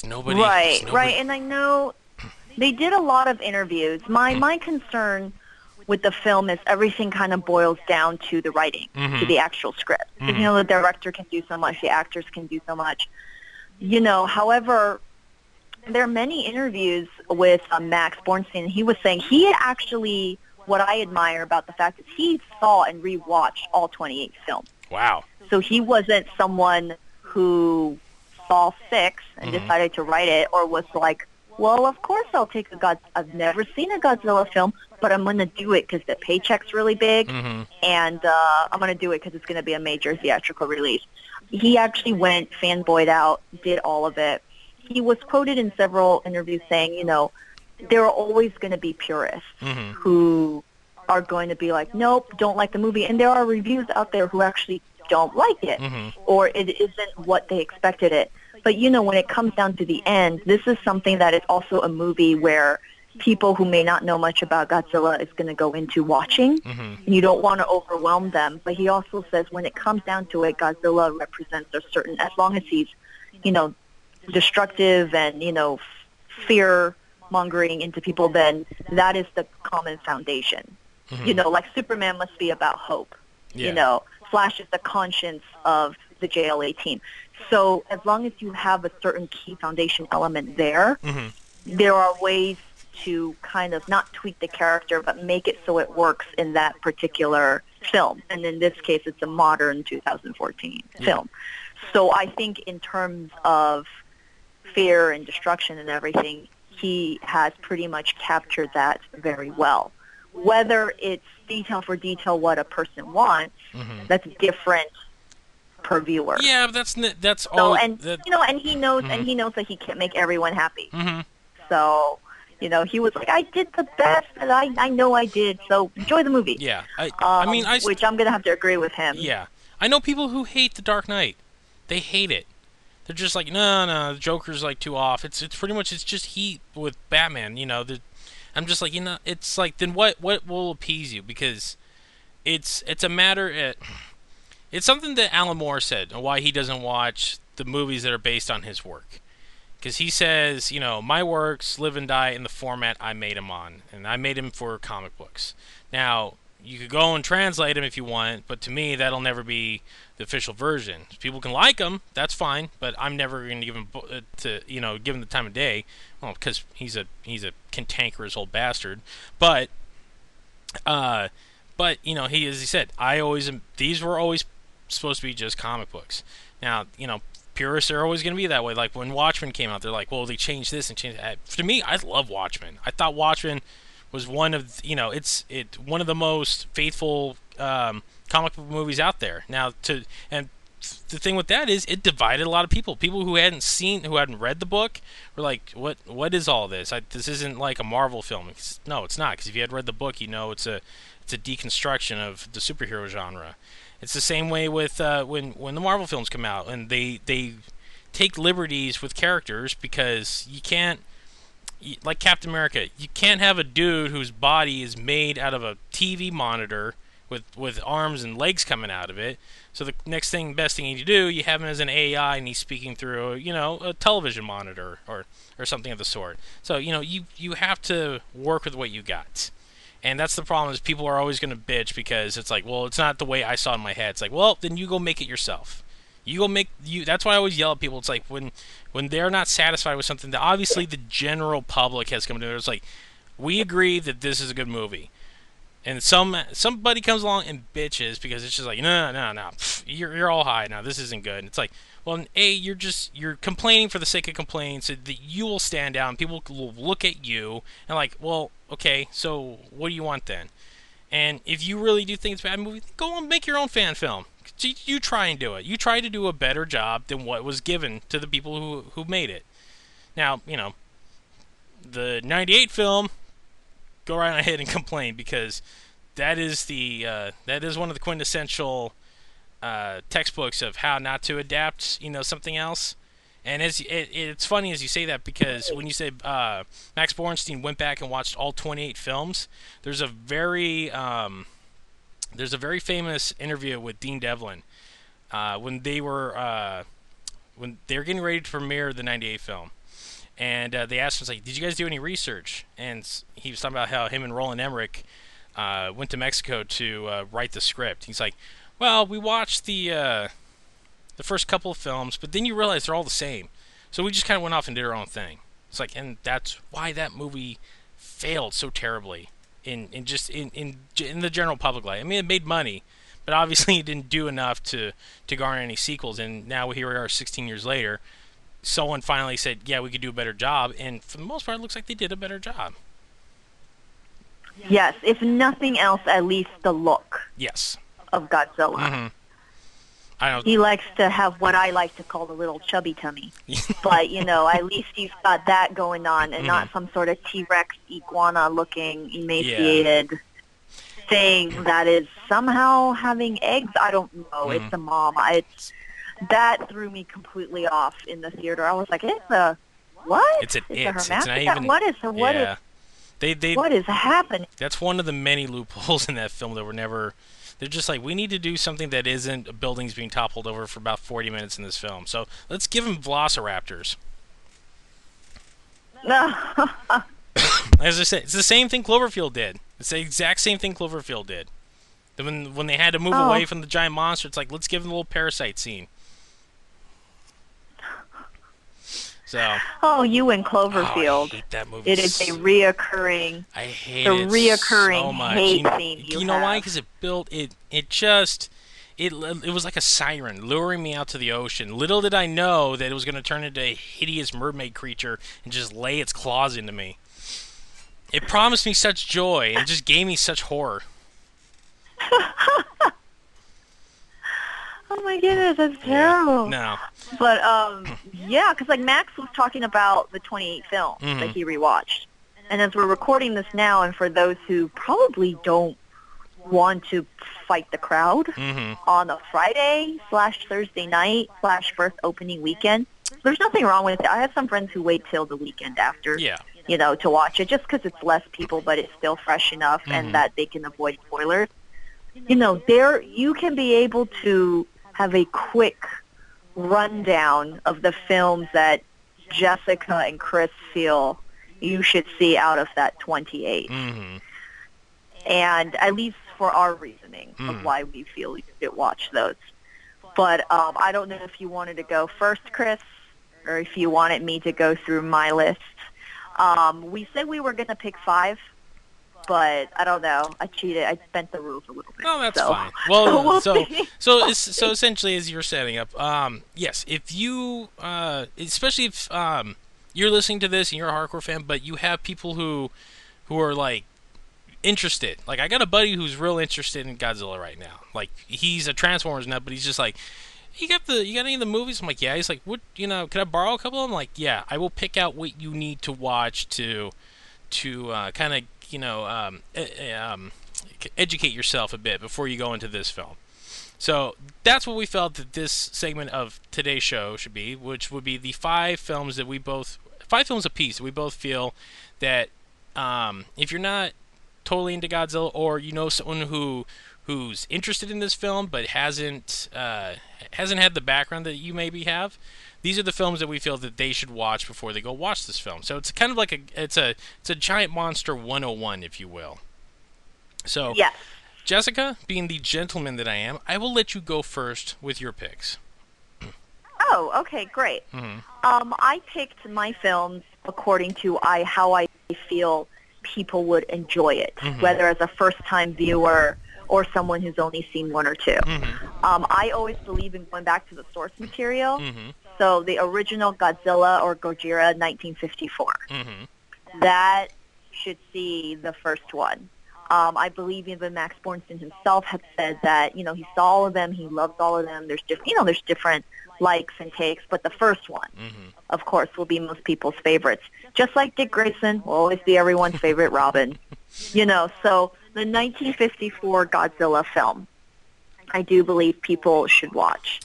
nobody, right, nobody- right, and I know they did a lot of interviews. My my concern with the film is everything kind of boils down to the writing, to Mhm. the actual script. Mhm. You know, the director can do so much, the actors can do so much. You know, however, there are many interviews with uh, Max Borenstein. He was saying he actually, what I admire about the fact is he saw and rewatched all 28 films. Wow. So he wasn't someone who saw six and Mhm. decided to write it, or was like, "Well, of course I'll take a God. I've never seen a Godzilla film, but I'm going to do it because the paycheck's really big, hmm and uh, I'm going to do it because it's going to be a major theatrical release." He actually went fanboyed out, did all of it. He was quoted in several interviews saying, "You know, there are always going to be purists." hmm who are going to be like, nope, don't like the movie. And there are reviews out there who actually don't like it hmm or it isn't what they expected it. But you know, when it comes down to the end, this is something that is also a movie where people who may not know much about Godzilla is going to go into watching. hmm And you don't want to overwhelm them. But he also says when it comes down to it, Godzilla represents a certain, as long as he's, you know, destructive and, you know, fear mongering into people, then that is the common foundation. Mhm. You know, like Superman must be about hope. Yeah. You know, Flash is the conscience of the JLA team. So as long as you have a certain key foundation element there, hmm there are ways to kind of not tweak the character, but make it so it works in that particular film. And in this case, it's a modern 2014 Yeah. film. So I think in terms of fear and destruction and everything, he has pretty much captured that very well. Whether it's detail for detail what a person wants, hmm that's different per viewer. Yeah, but that's that's So all. and that, you know, and he knows, Mhm. and he knows that he can't make everyone happy. hmm So, you know, he was like, I did the best that I, I know I did. So enjoy the movie. Yeah. I Um, I mean I which I'm going to have to agree with him. yeah. I know people who hate the Dark Knight. They hate it. They're just like, no, no, the Joker's like too off. It's it's pretty much it's just heat with Batman. You know, I'm just like, you know, it's like then what what will appease you because it's it's a matter at it's something that Alan Moore said why he doesn't watch the movies that are based on his work. Because he says, you know, my works live and die in the format I made them on, and I made them for comic books. Now, you could go and translate them if you want, but to me, that'll never be the official version. People can like them, that's fine, but I'm never going to give him uh, to you know give him the time of day, well, because he's a he's a cantankerous old bastard. But, uh, but you know, he as he said, I always these were always supposed to be just comic books. Now, you know, purists are always going to be that way. Like when Watchmen came out, they're like, well, they changed this and changed that. To me, I love Watchmen. I thought Watchmen was one of you know it's it one of the most faithful um, comic book movies out there. Now to and the thing with that is it divided a lot of people. People who hadn't seen who hadn't read the book were like, what what is all this? I, this isn't like a Marvel film. It's, no, it's not because if you had read the book, you know it's a it's a deconstruction of the superhero genre. It's the same way with uh, when when the Marvel films come out and they they take liberties with characters because you can't like Captain America, you can't have a dude whose body is made out of a TV monitor with with arms and legs coming out of it. So the next thing, best thing you do, you have him as an AI and he's speaking through, you know, a television monitor or or something of the sort. So you know, you you have to work with what you got. And that's the problem is people are always going to bitch because it's like, well, it's not the way I saw in my head. It's like, well, then you go make it yourself. You go make you. That's why I always yell at people. It's like when when they're not satisfied with something that obviously the general public has come to. It's like we agree that this is a good movie. And some somebody comes along and bitches because it's just like no no no no you're you're all high now this isn't good. And it's like well a you're just you're complaining for the sake of complaining so that you will stand out and people will look at you and like well okay so what do you want then? And if you really do think it's a bad movie, go and make your own fan film. You, try and do it. You try to do a better job than what was given to the people who who made it. Now you know the '98 film go right ahead and complain because that is the uh, that is one of the quintessential uh, textbooks of how not to adapt, you know, something else. And as it, it's funny as you say that because when you say uh, Max Borenstein went back and watched all 28 films, there's a very um, there's a very famous interview with Dean Devlin uh, when they were uh, when they were getting ready to premiere the 98 film and uh, they asked him, like, "Did you guys do any research?" And he was talking about how him and Roland Emmerich uh, went to Mexico to uh, write the script. He's like, "Well, we watched the uh, the first couple of films, but then you realize they're all the same, so we just kind of went off and did our own thing." It's like, and that's why that movie failed so terribly in in just in in in the general public light. I mean, it made money. But obviously, it didn't do enough to, to garner any sequels, and now here we are, 16 years later, someone finally said, "Yeah, we could do a better job," and for the most part, it looks like they did a better job. Yes, if nothing else, at least the look Yes. of Godzilla. hmm don't. He likes to have what I like to call the little chubby tummy. but, you know, at least he's got that going on and not some sort of T-Rex iguana looking emaciated thing that is somehow having eggs. I don't know. Mhm. It's a mom. I, it's, that threw me completely off in the theater. I was like, it's a, what? It's an It's it. a It's not even. What is, what is, yeah. They they. what is happening? That's one of the many loopholes in that film that were never. They're just like we need to do something that isn't buildings being toppled over for about 40 minutes in this film. So let's give them velociraptors. No. As I said, it's the same thing Cloverfield did. It's the exact same thing Cloverfield did. When when they had to move Oh. away from the giant monster, it's like let's give them a little parasite scene. So oh, you and oh, Cloverfield. I hate that movie. it is a reoccurring I hate the it reoccurring so much. hate you know, scene you know why? Because it built it. It just it it was like a siren luring me out to the ocean. Little did I know that it was going to turn into a hideous mermaid creature and just lay its claws into me. It promised me such joy and just gave me such horror. Oh my goodness, that's terrible. No. But um, yeah, because like Max was talking about the 28 films Mhm. that he rewatched, and as we're recording this now, and for those who probably don't want to fight the crowd hmm on a Friday slash Thursday night slash first opening weekend, there's nothing wrong with it. I have some friends who wait till the weekend after, Yeah. you know, to watch it, just because it's less people, but it's still fresh enough, Mhm. and that they can avoid spoilers. You know, there you can be able to have a quick rundown of the films that Jessica and Chris feel you should see out of that 28 hmm and at least for our reasoning Mm. of why we feel you should watch those. But um, I don't know if you wanted to go first, Chris, or if you wanted me to go through my list. Um, we said we were going to pick five, but I don't know. I cheated. I bent the rules a little bit. No, that's so. fine. Well, we'll so so so essentially, as you're setting up, um, yes, if you, uh, especially if um, you're listening to this and you're a hardcore fan, but you have people who who are like interested. Like I got a buddy who's real interested in Godzilla right now. Like he's a Transformers nut, but he's just like. You got the you got any of the movies? I'm like, yeah. He's like, what? You know, can I borrow a couple? I'm like, yeah. I will pick out what you need to watch to, to uh, kind of you know um, e- um, educate yourself a bit before you go into this film. So that's what we felt that this segment of today's show should be, which would be the five films that we both, five films apiece. We both feel that um, if you're not totally into Godzilla, or you know someone who who's interested in this film but hasn't uh, hasn't had the background that you maybe have, these are the films that we feel that they should watch before they go watch this film. So it's kind of like a it's a it's a giant monster 101, if you will. So Yes. Jessica, being the gentleman that I am, I will let you go first with your picks. Oh, okay, great. hmm Um, I picked my films according to I how I feel people would enjoy it, Mhm. whether as a first-time viewer or someone who's only seen one or 2 Mm-hmm. Um, I always believe in going back to the source material. Mm-hmm. So the original Godzilla or Gojira 1954 Mm-hmm. that should see the first one. Um, I believe even Max Borenstein himself had said that you know he saw all of them, he loved all of them. There's different, you know, there's different likes and takes, but the first one, Mm-hmm. of course, will be most people's favorites. Just like Dick Grayson will always be everyone's favorite Robin. You know, so the 1954 Godzilla film, I do believe people should watch.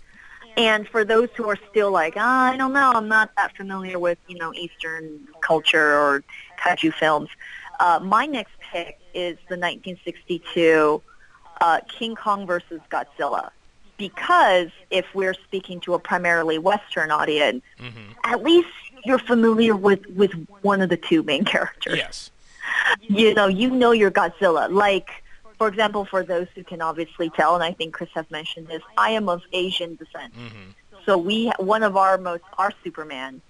And for those who are still like, ah, I don't know, I'm not that familiar with, you know, Eastern culture or kaiju films, uh, my next pick is the 1962 uh, King Kong versus Godzilla. Because if we're speaking to a primarily Western audience, Mm-hmm. at least you're familiar with, with one of the two main characters Yes. You know, you know your Godzilla. Like, for example, for those who can obviously tell, and I think Chris has mentioned this, I am of Asian descent. Mm-hmm. So we, one of our most, our Superman,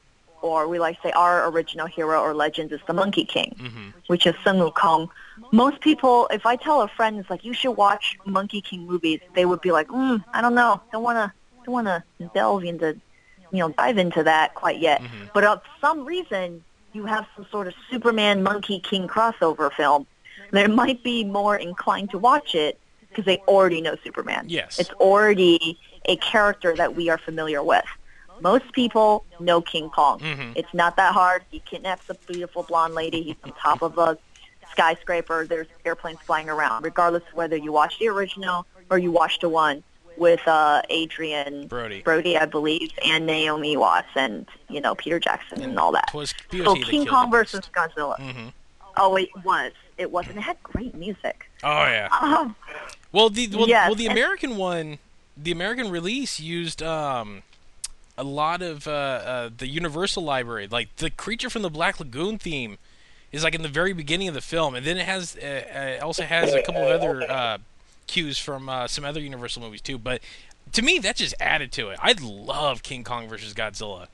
or we like to say our original hero or legend is the Monkey King, Mm-hmm. which is Sun Wukong. Most people, if I tell a friend, it's like, you should watch Monkey King movies, they would be like, mm, I don't know, don't want to, don't want to delve into, you know, dive into that quite yet. Mhm. But of some reason, you have some sort of Superman Monkey King crossover film. They might be more inclined to watch it because they already know Superman. Yes. It's already a character that we are familiar with. Most people know King Kong. Mhm. It's not that hard. He kidnaps a beautiful blonde lady. He's on top of a skyscraper. There's airplanes flying around. Regardless of whether you watch the original or you watch the one with uh, Adrien Brody. Brody, I believe, and Naomi Watts, and you know Peter Jackson and all that. So King Kong versus. Godzilla. Mhm. Oh, it was. It was, and it had great music. Oh yeah. Um, Well, the well, Yes, well the and- American one, the American release used um, a lot of uh, uh, the Universal library, like the Creature from the Black Lagoon theme, is like in the very beginning of the film, and then it has uh, uh, also has a couple of other uh, cues from uh, some other Universal movies too. But to me, that just added to it. I love King Kong versus Godzilla.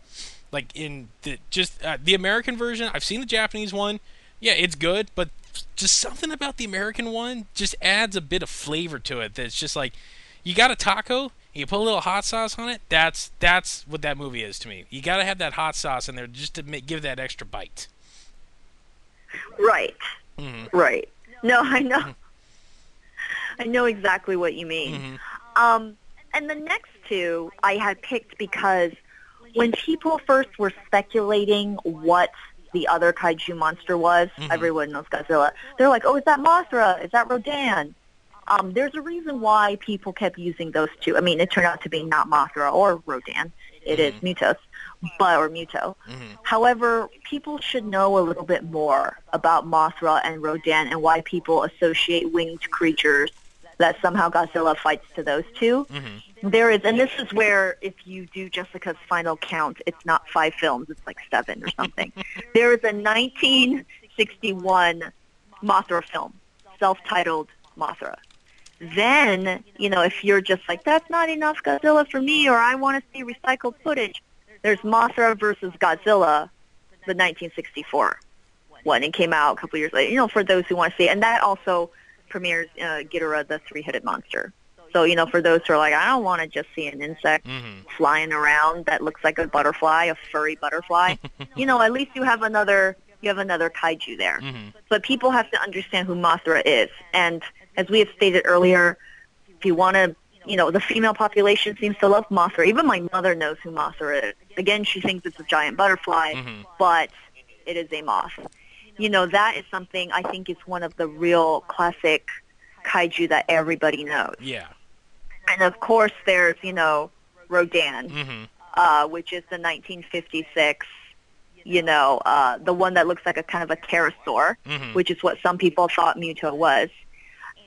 Like in the just uh, the American version, I've seen the Japanese one. Yeah, it's good, but just something about the American one just adds a bit of flavor to it. That's just like you got a taco, you put a little hot sauce on it. That's that's what that movie is to me. You got to have that hot sauce in there just to make, give that extra bite. right, hmm right. No, I know. I know exactly what you mean. hmm Um, and the next two I had picked because when people first were speculating what the other kaiju monster was, Mhm. everyone knows Godzilla. They're like, "Oh, is that Mothra? Is that Rodan?" Um, there's a reason why people kept using those two. I mean, it turned out to be not Mothra or Rodan. It is Mutos, but or Muto. hmm However, people should know a little bit more about Mothra and Rodan and why people associate winged creatures that somehow Godzilla fights to those two. hmm There is, and this is where if you do Jessica's final count, it's not five films, it's like seven or something. there is a 1961 Mothra film, self-titled Mothra. Then, you know, if you're just like, that's not enough Godzilla for me, or I want to see recycled footage, there's Mothra versus Godzilla, the 1964 one. It came out a couple years later, you know, for those who want to see it. And that also premieres uh, Ghidorah, the three-headed monster. So, you know, for those who are like, I don't want to just see an insect hmm flying around that looks like a butterfly, a furry butterfly, you know, at least you have another you have another kaiju there. hmm But people have to understand who Mothra is. And as we have stated earlier, if you want to, you know, the female population seems to love Mothra. Even my mother knows who Mothra is. Again, she thinks it's a giant butterfly, Mhm. but it is a moth. You know, that is something I think is one of the real classic kaiju that everybody knows. Yeah. And of course, there's, you know, Rodan hmm uh, which is the 1956, you know, uh, the one that looks like a kind of a pterosaur, hmm which is what some people thought Muto was.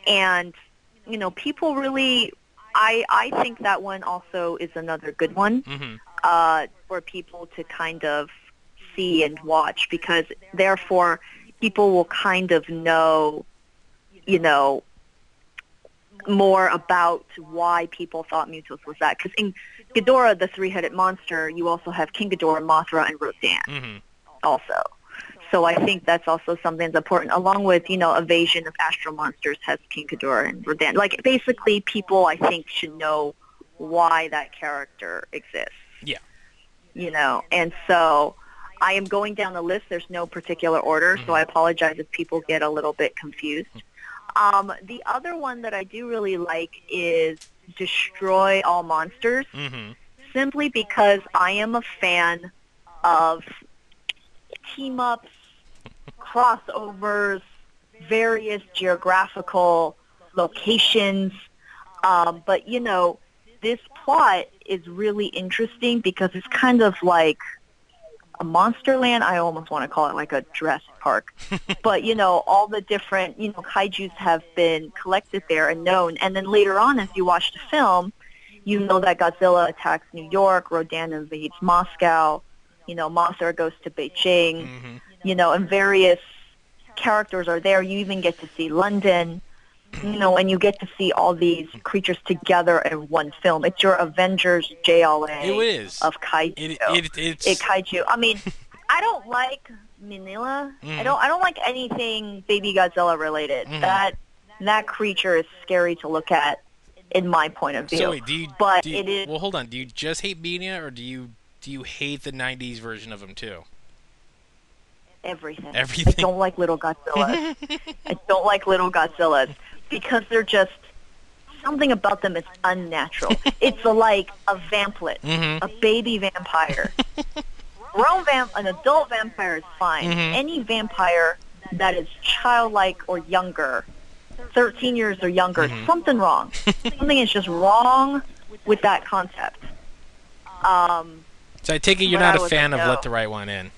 And, you know, people really, I, I think that one also is another good one hmm uh, for people to kind of see and watch because therefore people will kind of know, you know, more about why people thought Mutos was that. Because in Ghidorah, the three-headed monster, you also have King Ghidorah, Mothra, and Rodan hmm also. so I think that's also something that's important, along with, you know, Invasion of Astral Monsters has King Ghidorah and Rodan. Like, basically, people, I think, should know why that character exists. Yeah. You know, and so I am going down the list. There's no particular order, so I apologize if people get a little bit confused. Um, the other one that I do really like is Destroy All Monsters, Mm-hmm. simply because I am a fan of team-ups, crossovers, various geographical locations. Um, but, you know, this plot is really interesting because it's kind of like a monster land. I almost want to call it like a Jurassic Park. but, you know, all the different, you know, kaijus have been collected there and known. And then later on, as you watch the film, you know that Godzilla attacks New York, Rodan invades Moscow, you know, Mothra goes to Beijing, Mm-hmm. you know, and various characters are there. You even get to see London, you know, and you get to see all these creatures together in one film. It's your Avengers JLA It is. of kaiju. It, it, it's It kaiju. I mean, I don't like Minilla. Mhm. I don't. I don't like anything Baby Godzilla related. Mhm. That that creature is scary to look at, in my point of view. so wait, do you? but do you- it is- Well, hold on. Do you just hate Minilla, or do you do you hate the '90s version of him too? everything. Everything. I don't like little Godzillas. I don't like little Godzillas because they're just something about them is unnatural. it's like a vamplet, Mm-hmm. a baby vampire. Grown vamp, an adult vampire is fine. Mhm. Any vampire that is childlike or younger, 13 years or younger, Mhm. something wrong. something is just wrong with that concept. Um, So I take it you're not a fan a of no. Let the Right One In.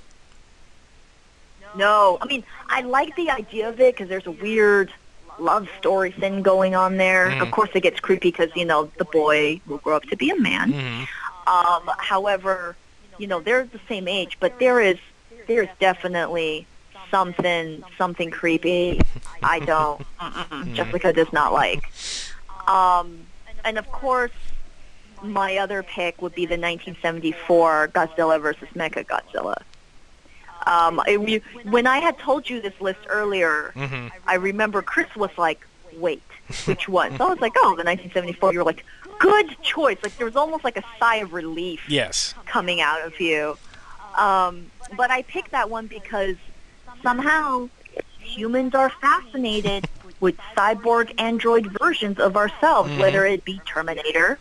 No, I mean I like the idea of it because there's a weird love story thing going on there. Mm. Of course, it gets creepy because you know the boy will grow up to be a man. Mm-hmm. Um, however, you know they're the same age, but there is there is definitely something something creepy. I don't. Mm-mm, Jessica does not like. Um, and of course, my other pick would be the 1974 Godzilla versus Mecha Godzilla. Um, it, we, when I had told you this list earlier, Mm-hmm. I remember Chris was like, "Wait, which one?" So I was like, "Oh, the 1974." You were like, "Good choice." Like there was almost like a sigh of relief Yes. coming out of you. Um, but I picked that one because somehow humans are fascinated with cyborg android versions of ourselves, Mhm. whether it be Terminator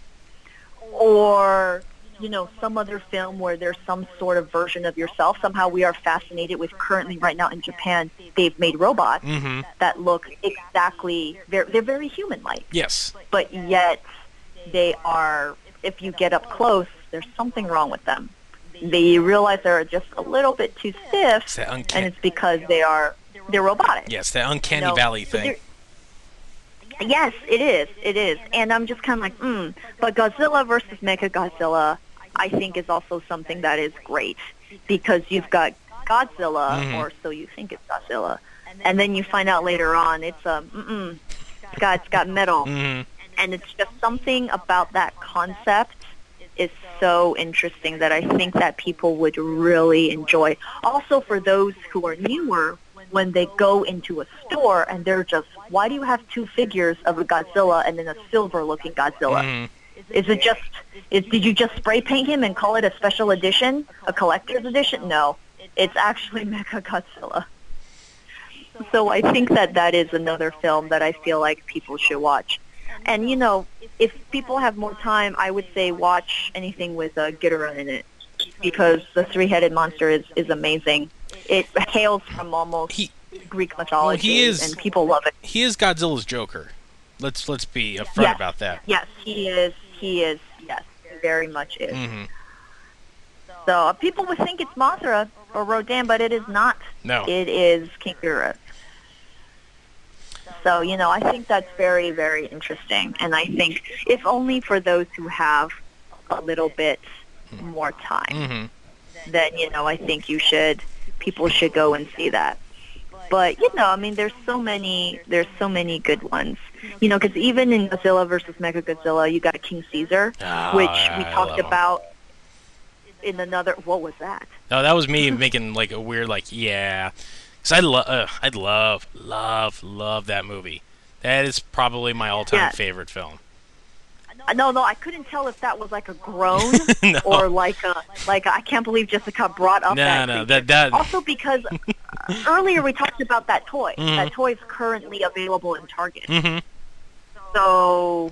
or you know some other film where there's some sort of version of yourself. Somehow we are fascinated with currently right now in Japan they've made robots Mm-hmm. that look exactly they're they're very human like Yes. but yet they are, if you get up close, there's something wrong with them. They realize they're just a little bit too stiff, It's and it's because they are they're robotic. Yes, the uncanny No, valley thing. Yes, it is. It is, and I'm just kind of like, mm. But Godzilla versus Mecha Godzilla, I think, is also something that is great because you've got Godzilla, Mhm. or so you think it's Godzilla, and then you find out later on it's a, mm-mm, it's got it's got metal Mm-hmm. and it's just something about that concept is so interesting that I think that people would really enjoy. Also for those who are newer, when they go into a store and they're just, why do you have two figures of a Godzilla and then a silver-looking Godzilla? Mm-hmm. Is it just, is, did you just spray paint him and call it a special edition, a collector's edition? No, it's actually Mecha Godzilla. So I think that that is another film that I feel like people should watch. And you know, if people have more time, I would say watch anything with uh, Ghidorah in it because the three-headed monster is is amazing. It hails from almost He Greek mythology, he is- and people love it. he is Godzilla's Joker. Let's let's be upfront Yes. about that. Yes, he is. He is. Yes, he very much is. Mm-hmm. So uh, people would think it's Mothra or Rodan, but it is not. No. It is King Ghidorah. So, you know, I think that's very, very interesting. And I think if only for those who have a little bit more time, Mm-hmm. then, you know, I think you should, people should go and see that. But, you know, I mean, there's so many, there's so many good ones. You know, because even in Godzilla versus Mechagodzilla, you got King Caesar, Ah, which we talked him. about. in another. What was that? No, that was me making like a weird like yeah, because I love uh, I love love love that movie. That is probably my all-time Yeah. favorite film. Uh, No, no, I couldn't tell if that was like a groan No. or like a like a, I can't believe Jessica brought up No, that. no, creature. that that Also because uh, earlier we talked about that toy. Mhm. That toy is currently available in Target. hmm So,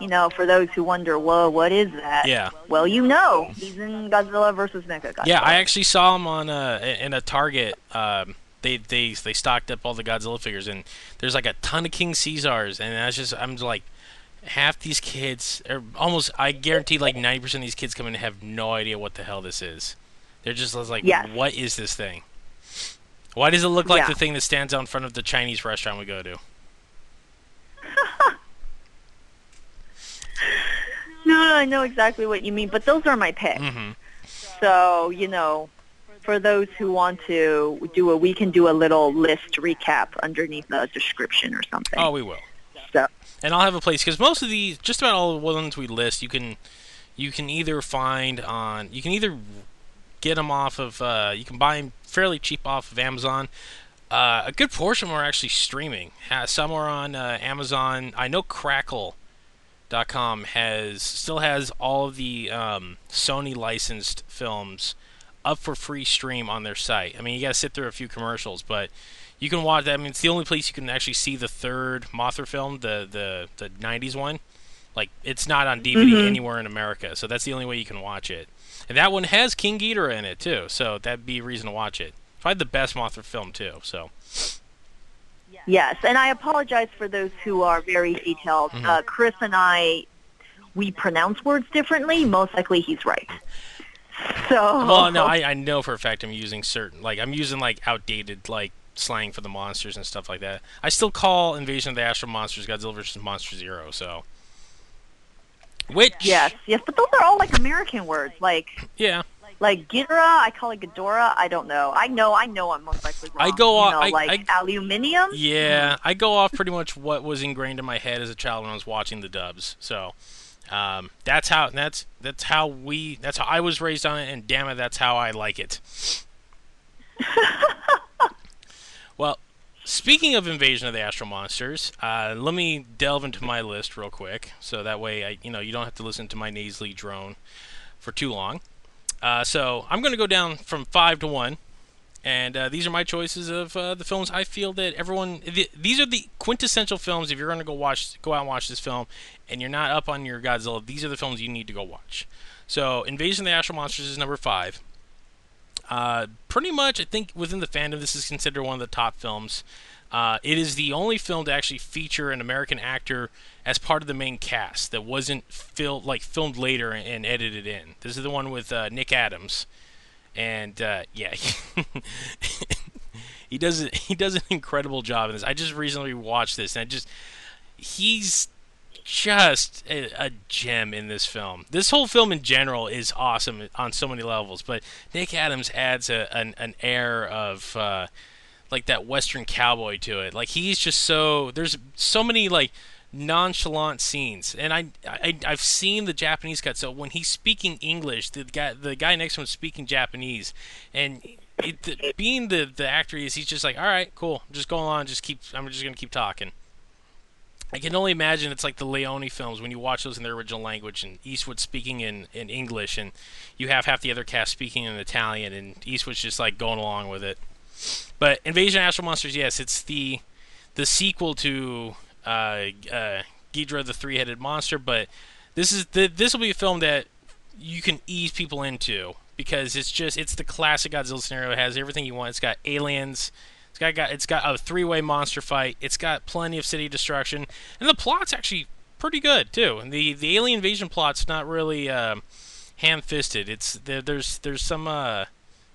you know, for those who wonder, whoa, what is that? Yeah. Well, you know, he's in Godzilla versus Mechagodzilla. Yeah, I actually saw him on a in a Target. Um, they they they stocked up all the Godzilla figures, and there's like a ton of King Caesars, and I was just I'm like. Half these kids, or almost, I guarantee, like ninety percent of these kids come in and have no idea what the hell this is. They're just like, Yes. "What is this thing? Why does it look like Yeah. the thing that stands out in front of the Chinese restaurant we go to?" No, no, I know exactly what you mean, but those are my picks. hmm So, you know, for those who want to do a, we can do a little list recap underneath the description or something. Oh, we will. And I'll have a place because most of these, just about all the ones we list, you can you can either find on you can either get them off of uh, you can buy them fairly cheap off of Amazon. Uh, a good portion are actually streaming. Some are on uh, Amazon. I know Crackle.com has still has all of the um, Sony licensed films up for free stream on their site. I mean, you got to sit through a few commercials, but you can watch that. I mean, it's the only place you can actually see the third Mothra film, the the the '90s one. Like, it's not on DVD Mhm. anywhere in America, so that's the only way you can watch it. And that one has King Ghidorah in it too, so that'd be a reason to watch it. Probably the best Mothra film too. So yes, and I apologize for those who are very detailed. Mhm. Uh, Chris and I, we pronounce words differently. Most likely he's right. So, well, no, I, I know for a fact I'm using certain like I'm using like outdated like slang for the monsters and stuff like that. I still call Invasion of the Astral Monsters Godzilla vs Monster Zero. So which yes, yes, but those are all like American words. Like, yeah like Ghidorah, I call it Ghidorah. I don't know. I know, I know I'm most likely wrong. I go you on- know, I- like aluminium. Yeah, I go off pretty much what was ingrained in my head as a child when I was watching the dubs. So um, that's how that's that's how we that's how I was raised on it, and damn it, that's how I like it. well, speaking of Invasion of the Astral Monsters, uh, let me delve into my list real quick, so that way I you know you don't have to listen to my nasally drone for too long. Uh, so I'm going to go down from five to one. And uh, these are my choices of uh, the films I feel that everyone. Th- these are the quintessential films. If you're going to go watch, go out and watch this film, and you're not up on your Godzilla, these are the films you need to go watch. So, Invasion of the Astral Monsters is number five. Uh, pretty much, I think within the fandom, this is considered one of the top films. Uh, it is the only film to actually feature an American actor as part of the main cast that wasn't fil- like filmed later and, and edited in. This is the one with uh, Nick Adams and uh, yeah, he does. He does an incredible job in this. I just recently watched this, and I just he's just a, a gem in this film. This whole film in general is awesome on so many levels, but Nick Adams adds a, an, an air of uh, like that Western cowboy to it. Like he's just so there's so many like nonchalant scenes. And I, I i've seen the japanese cut so when he's speaking english the guy the guy next to him is speaking japanese. And it, the, being the the actor he is he's just like all right cool. Just go on just keep i'm just gonna keep talking I can only imagine it's like the Leone films when you watch those in their original language and Eastwood speaking in, in English and you have half the other cast speaking in Italian and Eastwood's just like going along with it. But Invasion of Astral Monsters, yes, it's the the sequel to uh, uh, Ghidorah the three-headed monster, but this is this will be a film that you can ease people into because it's just it's the classic Godzilla scenario. It has everything you want. It's got aliens. It's got, got it's got a three-way monster fight. It's got plenty of city destruction, and the plot's actually pretty good too. And the the alien invasion plot's not really um, ham-fisted. It's there, there's there's some uh,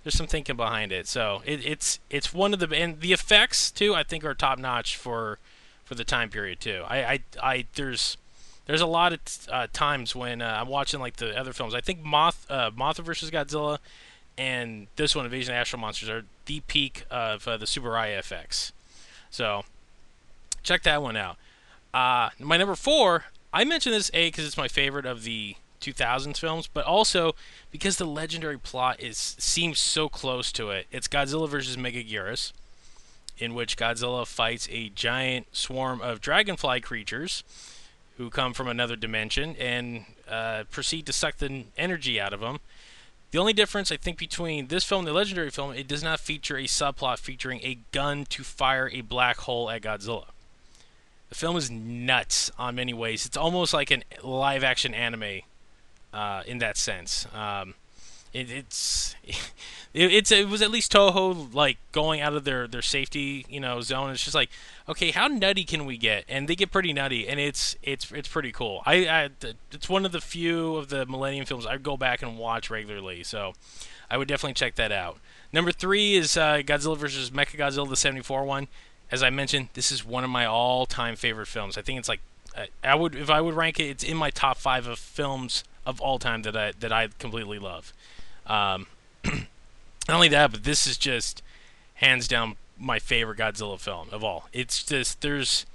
there's some thinking behind it. So it, it's it's one of the and the effects too. I think are top notch for for the time period too. I I, I there's there's a lot of uh, times when uh, I'm watching like the other films. I think Moth uh, Mothra versus Godzilla and this one Invasion of Astral Monsters are the peak of uh, the Tsuburaya FX. So check that one out. Uh, my number four, I mentioned this a because it's my favorite of the 2000s films, but also because the legendary plot is seems so close to it. It's Godzilla versus Megaguirus, in which Godzilla fights a giant swarm of dragonfly creatures who come from another dimension and uh, proceed to suck the energy out of them. The only difference, I think, between this film and the legendary film, it does not feature a subplot featuring a gun to fire a black hole at Godzilla. The film is nuts on many ways. It's almost like an live action anime uh, in that sense. Um, it, it's it, it's it was at least Toho like going out of their their safety you know zone. It's just like okay, how nutty can we get? And they get pretty nutty, and it's it's it's pretty cool. I, I it's one of the few of the Millennium films I go back and watch regularly, so I would definitely check that out. Number three is uh, Godzilla vs. Mechagodzilla, the '74 one. As I mentioned, this is one of my all-time favorite films. I think it's like I would if I would rank it, it's in my top five of films of all time that I that I completely love. Um, not only that, but this is just hands down my favorite Godzilla film of all. It's just there's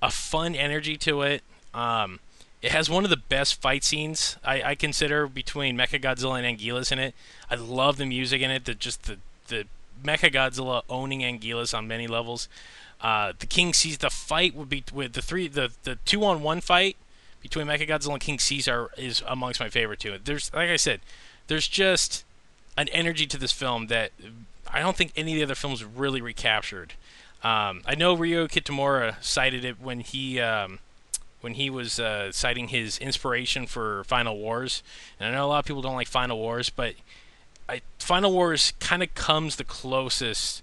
a fun energy to it. Um, it has one of the best fight scenes I, I consider between Mechagodzilla and Anguirus in it. I love the music in it. The just the the Mechagodzilla owning Anguirus on many levels. Uh, the King Caesar fight would be with the three the the two on one fight between Mechagodzilla and King Caesar is amongst my favorite too. There's like I said, there's just an energy to this film that I don't think any of the other films really recaptured. Um, I know Ryo Kitamura cited it when he um, when he was uh, citing his inspiration for Final Wars, and I know a lot of people don't like Final Wars, but I, Final Wars kind of comes the closest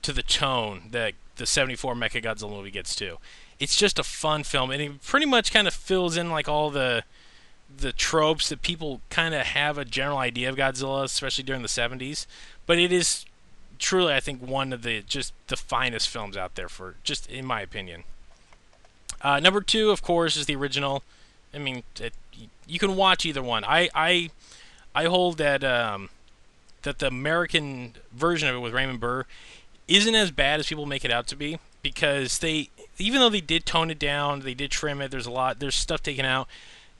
to the tone that the '74 Mechagodzilla movie gets to. It's just a fun film, and it pretty much kind of fills in like all the the tropes that people kind of have a general idea of Godzilla, especially during the 70s. But it is truly, I think, one of the just the finest films out there for just in my opinion. Uh, number two, of course, is the original. I mean, it, you can watch either one. I I I hold that um, that the American version of it with Raymond Burr isn't as bad as people make it out to be because they even though they did tone it down, they did trim it. There's a lot. There's stuff taken out.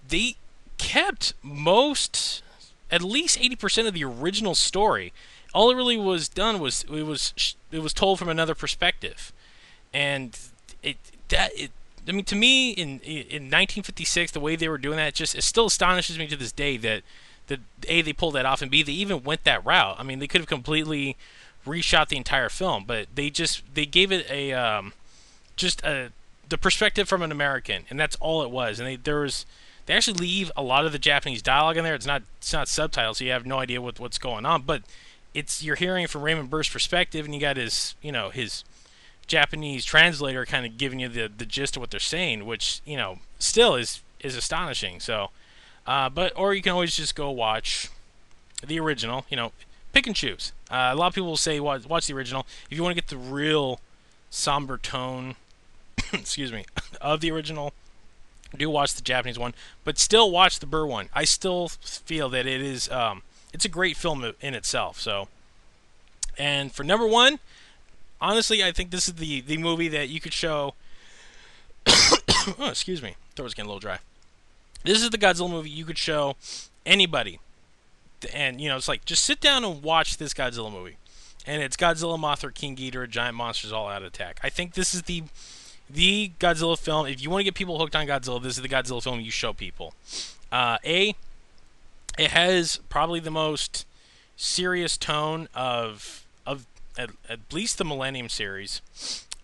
They kept most, at least 80% of the original story. All it really was done was it was it was told from another perspective, and it that it. I mean, to me, in in 1956, the way they were doing that just it still astonishes me to this day that that a they pulled that off, and b they even went that route. I mean, they could have completely reshot the entire film, but they just they gave it a um, just a the perspective from an American, and that's all it was. And they, there was they actually leave a lot of the Japanese dialogue in there. It's not it's not subtitles, so you have no idea what what's going on. But it's you're hearing from Raymond Burr's perspective, and you got his you know his Japanese translator kind of giving you the the gist of what they're saying, which you know still is is astonishing. So, uh, but or you can always just go watch the original. You know, pick and choose. Uh, a lot of people will say watch, watch the original if you want to get the real somber tone. excuse me, of the original do watch the Japanese one, but still watch the Burr one. I still feel that it is um, it's a great film in itself. So, and for number one, honestly, I think this is the the movie that you could show. oh, excuse me, throat's getting a little dry. This is the Godzilla movie you could show anybody, and you know it's like just sit down and watch this Godzilla movie, and it's Godzilla, Mothra, King Ghidorah, giant monsters all out of attack. I think this is the the Godzilla film. If you want to get people hooked on Godzilla, this is the Godzilla film you show people. Uh, a, it has probably the most serious tone of of at, at least the Millennium series.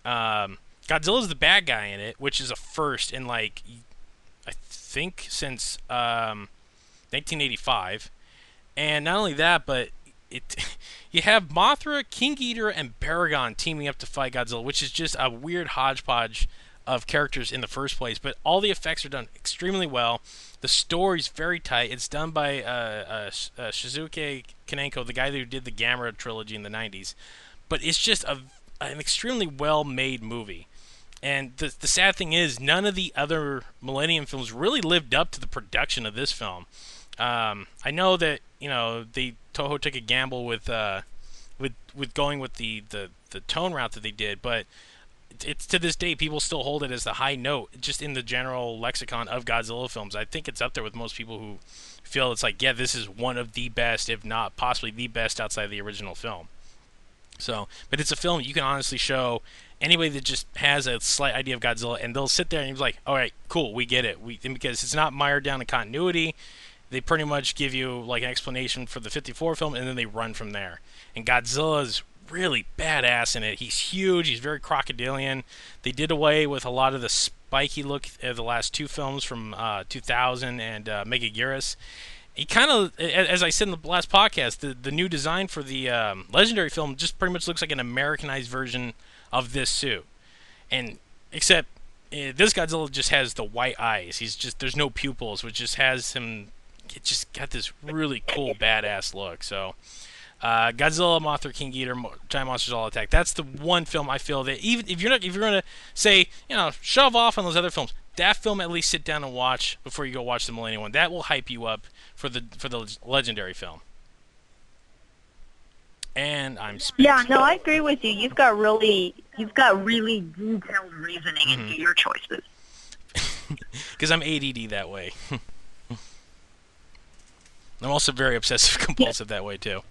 Um, Godzilla's the bad guy in it, which is a first in like I think since um, 1985. And not only that, but it you have Mothra, King Ghidorah, and Baragon teaming up to fight Godzilla, which is just a weird hodgepodge of characters in the first place. But all the effects are done extremely well. The story's very tight. It's done by uh, uh, uh, Shusuke Kaneko, the guy who did the Gamera trilogy in the 90s. But it's just a, an extremely well made movie. And the, the sad thing is, none of the other Millennium films really lived up to the production of this film. Um, I know that you know they Toho took a gamble with uh, with with going with the, the, the tone route that they did, but it's to this day people still hold it as the high note, just in the general lexicon of Godzilla films. I think it's up there with most people who feel it's like, yeah, this is one of the best, if not possibly the best outside the original film. So, but it's a film you can honestly show anybody that just has a slight idea of Godzilla, and they'll sit there and be like, "All right, cool, we get it." We because it's not mired down in continuity. They pretty much give you like an explanation for the 54 film, and then they run from there. And Godzilla's really badass in it. He's huge. He's very crocodilian. They did away with a lot of the spiky look of the last two films from uh, 2000 and uh, Megaguirus. He kind of, as I said in the last podcast, the the new design for the um, legendary film just pretty much looks like an Americanized version of this suit, and except uh, this Godzilla just has the white eyes. He's just there's no pupils, which just has him. It just got this really cool badass look. So uh, Godzilla, Mothra, King Ghidorah, Giant Monsters All Attack. That's the one film I feel that even if you're not, if you're gonna say, you know, shove off on those other films, that film at least sit down and watch before you go watch the Millennium one. That will hype you up for the for the legendary film. And I'm spent. Yeah, no, I agree with you. You've got really, you've got really detailed reasoning Mm-hmm. into your choices. because I'm ADD that way. I'm also very obsessive compulsive that way too.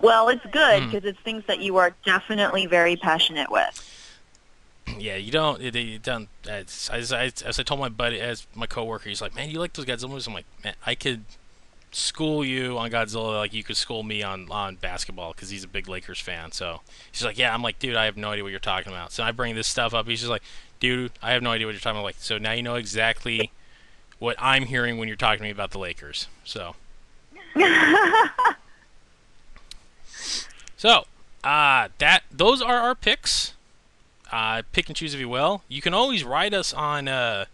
Well, it's good Hmm. because it's things that you are definitely very passionate with. Yeah, you don't. It, you don't. As, as, I, as I told my buddy, as my coworker, he's like, "Man, you like those Godzilla movies?" I'm like, "Man, I could school you on Godzilla like you could school me on on basketball because he's a big Lakers fan." So he's like, "Yeah." I'm like, "Dude, I have no idea what you're talking about." So I bring this stuff up. He's just like, "Dude, I have no idea what you're talking about." Like, so now you know exactly what I'm hearing when you're talking to me about the Lakers. So. So, uh, that those are our picks. Uh, pick and choose if you will. You can always write us on uh,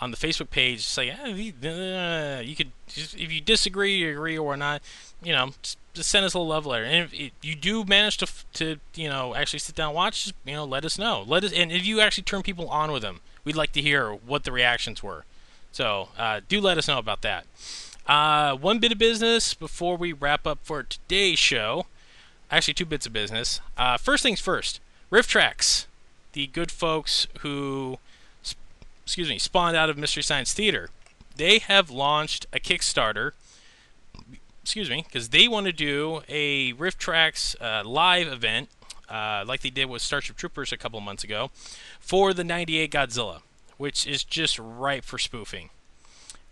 on the Facebook page. Say, eh, you could just, if you disagree, you agree or not. You know, just, just send us a love letter. And if, if you do manage to to you know actually sit down and watch, you know, let us know. Let us, and if you actually turn people on with them, we'd like to hear what the reactions were. So, uh, do let us know about that. Uh, one bit of business before we wrap up for today's show actually two bits of business. Uh, first things first, RiffTrax, the good folks who, sp- excuse me, spawned out of Mystery Science Theater, they have launched a Kickstarter. Excuse me, because they want to do a RiffTrax uh, live event, uh, like they did with Starship Troopers a couple months ago, for the '98 Godzilla, which is just ripe for spoofing.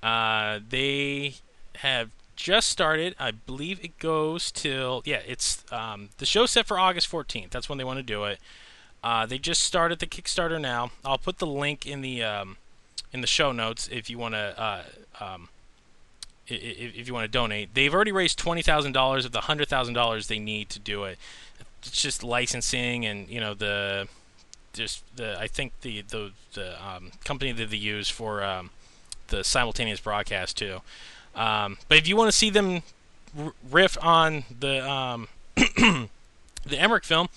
Uh, they have just started. I believe it goes till yeah, it's um, the show's set for August 14th. That's when they want to do it. Uh, they just started the Kickstarter now. I'll put the link in the um, in the show notes if you want to uh, um, i- i- if you want to donate. They've already raised twenty thousand dollars of the hundred thousand dollars they need to do it. It's just licensing and you know the just the I think the the the um, company that they use for um, the simultaneous broadcast too. Um, but if you want to see them riff on the um, the Emmerich film,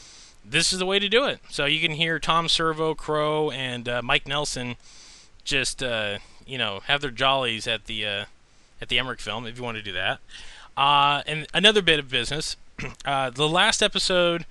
this is the way to do it. So you can hear Tom Servo, Crow, and uh, Mike Nelson just uh, you know have their jollies at the uh, at the Emmerich film if you want to do that. Uh, and another bit of business. Uh, the last episode,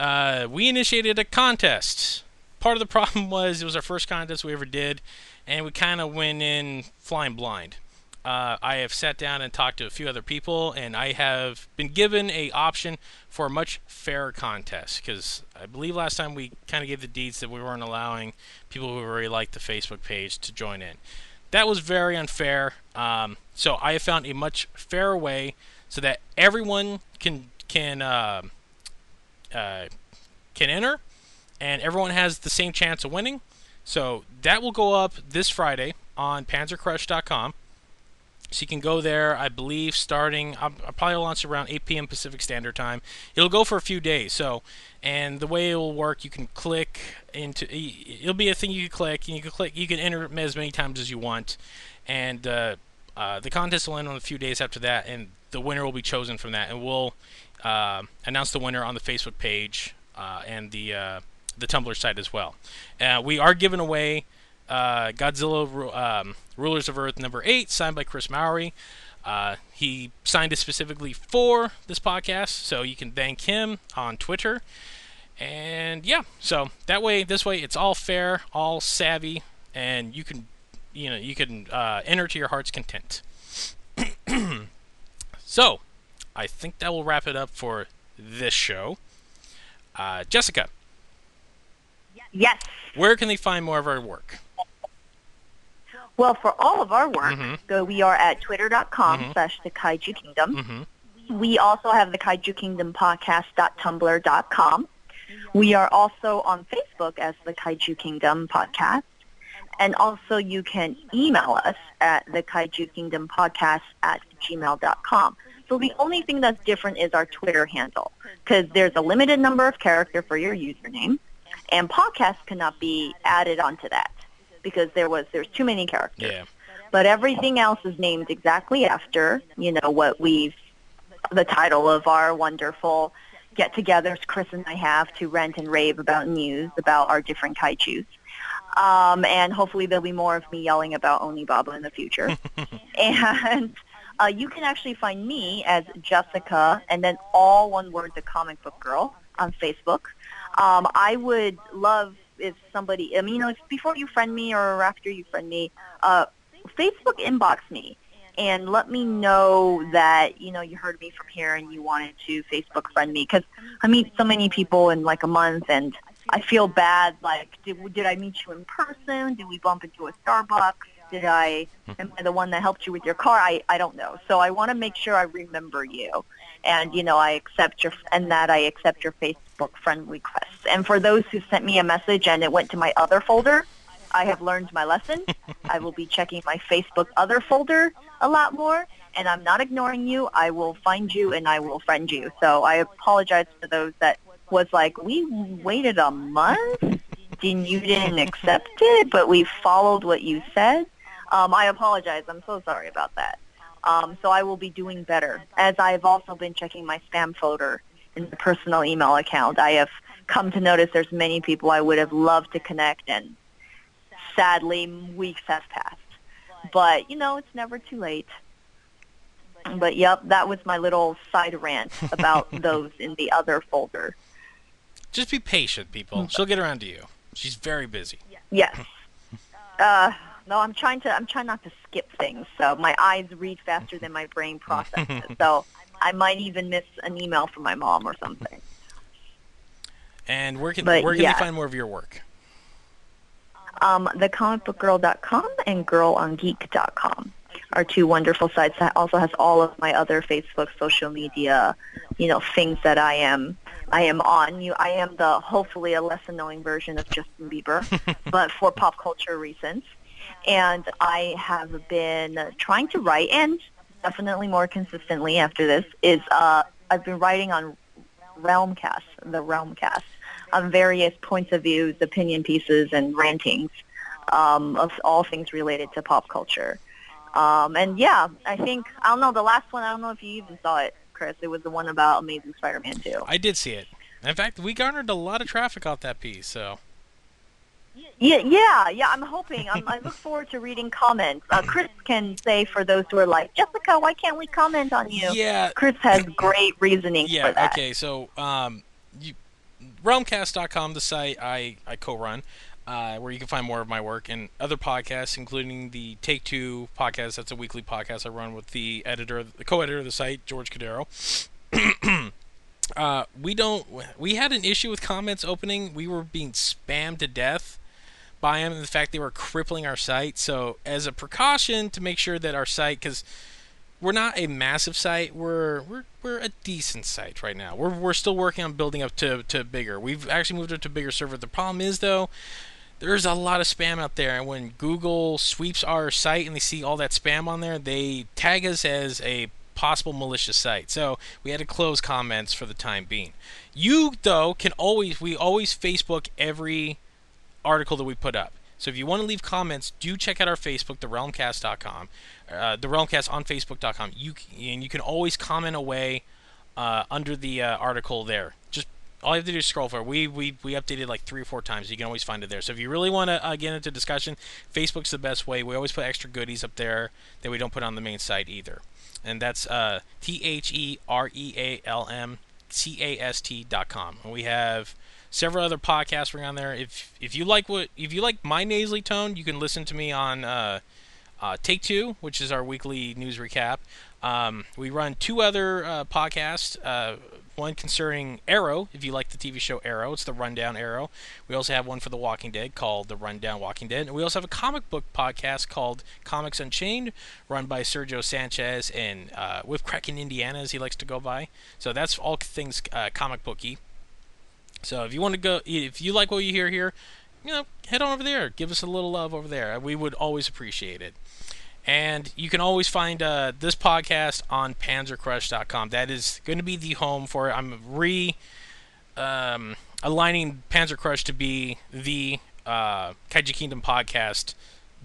uh, we initiated a contest. Part of the problem was it was our first contest we ever did, and we kind of went in flying blind. Uh, I have sat down and talked to a few other people, and I have been given a option for a much fairer contest because I believe last time we kind of gave the deeds that we weren't allowing people who really liked the Facebook page to join in. That was very unfair. Um, so I have found a much fairer way so that everyone can can uh, uh, can enter, and everyone has the same chance of winning. So that will go up this Friday on PanzerCrush.com. So you can go there, I believe, starting. I'll, I'll probably launch around 8 p.m. Pacific Standard Time. It'll go for a few days. So, and the way it will work, you can click into. It'll be a thing you can click, and you can click. You can enter as many times as you want, and uh, uh, the contest will end on a few days after that, and the winner will be chosen from that, and we'll uh, announce the winner on the Facebook page uh, and the uh, the Tumblr site as well. Uh, we are giving away uh, Godzilla um, Rulers of Earth number eight, signed by Chris Mowry. Uh, he signed it specifically for this podcast, so you can thank him on Twitter. And yeah, so that way, this way, it's all fair, all savvy, and you can, you know, you can uh, enter to your heart's content. so, I think that will wrap it up for this show. Uh, Jessica, Yes. where can they find more of our work? Well, for all of our work, Mhm. so we are at twitter.com Mhm. slash the Kaiju Kingdom. Mm-hmm. We also have the Kaiju Kingdom podcast.tumblr.com. We are also on Facebook as the Kaiju Kingdom podcast. And also you can email us at the Kaiju Kingdom podcast at gmail.com. So the only thing that's different is our Twitter handle because there's a limited number of character for your username and podcast cannot be added onto that because there was there's too many characters Yeah. but everything else is named exactly after you know what we've the title of our wonderful get-togethers Chris and I have to rant and rave about news about our different kaiju's. Um, and hopefully there'll be more of me yelling about Onibaba in the future. and uh, you can actually find me as Jessica and then all one word, the comic book girl on Facebook. Um, I would love if somebody, I mean, you know, if before you friend me or after you friend me, uh, Facebook inbox me and let me know that you know you heard me from here and you wanted to Facebook friend me because I meet so many people in like a month and I feel bad. Like, did did I meet you in person? Did we bump into a Starbucks? Did I am I the one that helped you with your car? I I don't know. So I want to make sure I remember you, and you know I accept your and that I accept your Facebook friend requests. And for those who sent me a message and it went to my other folder, I have learned my lesson. I will be checking my Facebook other folder a lot more, and I'm not ignoring you. I will find you and I will friend you. So I apologize to those that was like, we waited a month, and you didn't accept it, but we followed what you said. Um, I apologize. I'm so sorry about that. Um, so I will be doing better. As I've also been checking my spam folder in the personal email account, I have come to notice there's many people I would have loved to connect, and sadly, weeks have passed. But, you know, it's never too late. But, yep, that was my little side rant about those in the other folder. Just be patient, people. She'll get around to you. She's very busy. Yes. Uh, no, I'm trying to. I'm trying not to skip things. So my eyes read faster than my brain processes. so I might even miss an email from my mom or something. And where can But, where can yeah. they find more of your work? Um, thecomicbookgirl.com and girlongeek.com are two wonderful sites that also has all of my other Facebook, social media, you know, things that I am I am on. You, I am the hopefully a less annoying version of Justin Bieber, but for pop culture reasons. And I have been trying to write, and definitely more consistently after this is uh, I've been writing on Realmcast, the Realmcast, on various points of views, opinion pieces, and rantings um, of all things related to pop culture. Um, and yeah, I think I don't know the last one. I don't know if you even saw it, Chris. It was the one about Amazing Spider-Man 2. I did see it. In fact, we garnered a lot of traffic off that piece. So Yeah, yeah, yeah. I'm hoping. I'm, I look forward to reading comments. Uh, Chris can say for those who are like, Jessica, why can't we comment on you? yeah, Chris has great reasoning yeah. for that. Okay, so um, you, realmcast.com, the site I I co-run, uh, where you can find more of my work and other podcasts, including the Take Two podcast. That's a weekly podcast I run with the editor, the co-editor of the site, George Cadero. uh, we don't. We had an issue with comments opening. We were being spammed to death by them, and the fact they were crippling our site. So, as a precaution to make sure that our site, because we're not a massive site, we're we're we're a decent site right now. We're we're still working on building up to to bigger. We've actually moved up to bigger server. The problem is though. There's a lot of spam out there, and when Google sweeps our site and they see all that spam on there, they tag us as a possible malicious site. So we had to close comments for the time being. You though can always we always Facebook every article that we put up. So if you want to leave comments, do check out our Facebook, therealmcast.com, uh, the Realmcast on Facebook.com. You and you can always comment away uh, under the uh, article there. Just all you have to do is scroll for it. We we we updated like three or four times. You can always find it there. So if you really want to uh, get into discussion, Facebook's the best way. We always put extra goodies up there that we don't put on the main site either. And that's uh, T H E R E A L M C A S T dot com. And we have several other podcasts bring on there. If if you like what if you like my nasally tone, you can listen to me on uh, uh, Take Two, which is our weekly news recap. Um, we run two other uh, podcasts. Uh, one concerning Arrow, if you like the TV show Arrow, it's the Rundown Arrow. We also have one for The Walking Dead called The Rundown Walking Dead. And we also have a comic book podcast called Comics Unchained, run by Sergio Sanchez and uh, with Kraken Indiana, as he likes to go by. So that's all things uh, comic booky. So if you want to go, if you like what you hear here, you know, head on over there. Give us a little love over there. We would always appreciate it. And you can always find uh, this podcast on panzercrush.com. That is going to be the home for it. I'm re um, aligning Panzer Crush to be the uh, Kaiju Kingdom podcast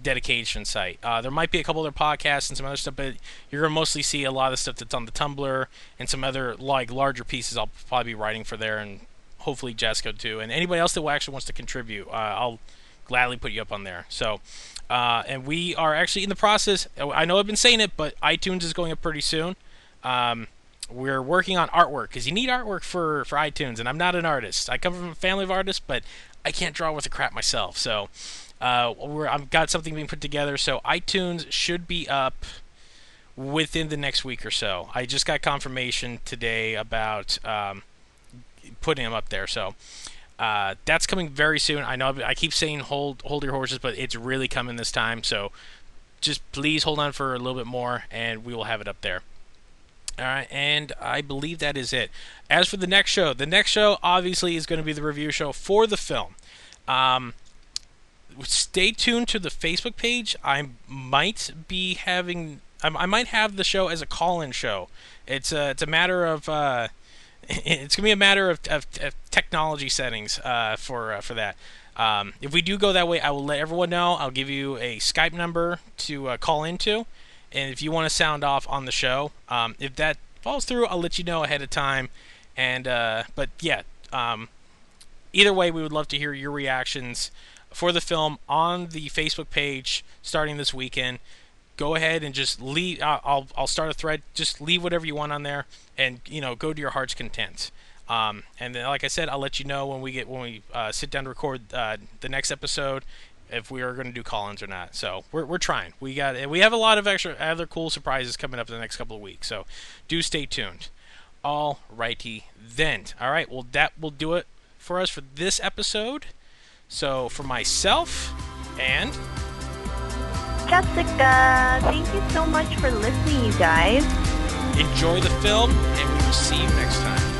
dedication site. Uh, there might be a couple other podcasts and some other stuff, but you're gonna mostly see a lot of stuff that's on the Tumblr and some other like larger pieces. I'll probably be writing for there, and hopefully Jessica too, and anybody else that actually wants to contribute. Uh, I'll gladly put you up on there. So. Uh, and we are actually in the process. I know I've been saying it, but iTunes is going up pretty soon. Um, we're working on artwork because you need artwork for, for iTunes, and I'm not an artist. I come from a family of artists, but I can't draw with a crap myself. So uh, I've got something being put together. So iTunes should be up within the next week or so. I just got confirmation today about um, putting them up there. So uh, that's coming very soon. I know I keep saying hold hold your horses, but it's really coming this time. So just please hold on for a little bit more, and we will have it up there. All right, and I believe that is it. As for the next show, the next show obviously is going to be the review show for the film. Um, stay tuned to the Facebook page. I might be having, I, might have the show as a call-in show. It's a, it's a matter of. Uh, it's gonna be a matter of, of, of technology settings uh, for uh, for that. Um, if we do go that way, I will let everyone know. I'll give you a Skype number to uh, call into, and if you want to sound off on the show, um, if that falls through, I'll let you know ahead of time. And uh, but yeah, um, either way, we would love to hear your reactions for the film on the Facebook page starting this weekend go ahead and just leave. I'll I'll start a thread. Just leave whatever you want on there, and you know, go to your heart's content. Um, and then, like I said, I'll let you know when we get when we uh, sit down to record uh, the next episode if we are going to do call-ins or not. So we're we're trying. We got we have a lot of extra other cool surprises coming up in the next couple of weeks. So do stay tuned. All righty then. All right. Well, that will do it for us for this episode. So for myself and Jessica. Thank you so much for listening, you guys. Enjoy the film, and we will see you next time.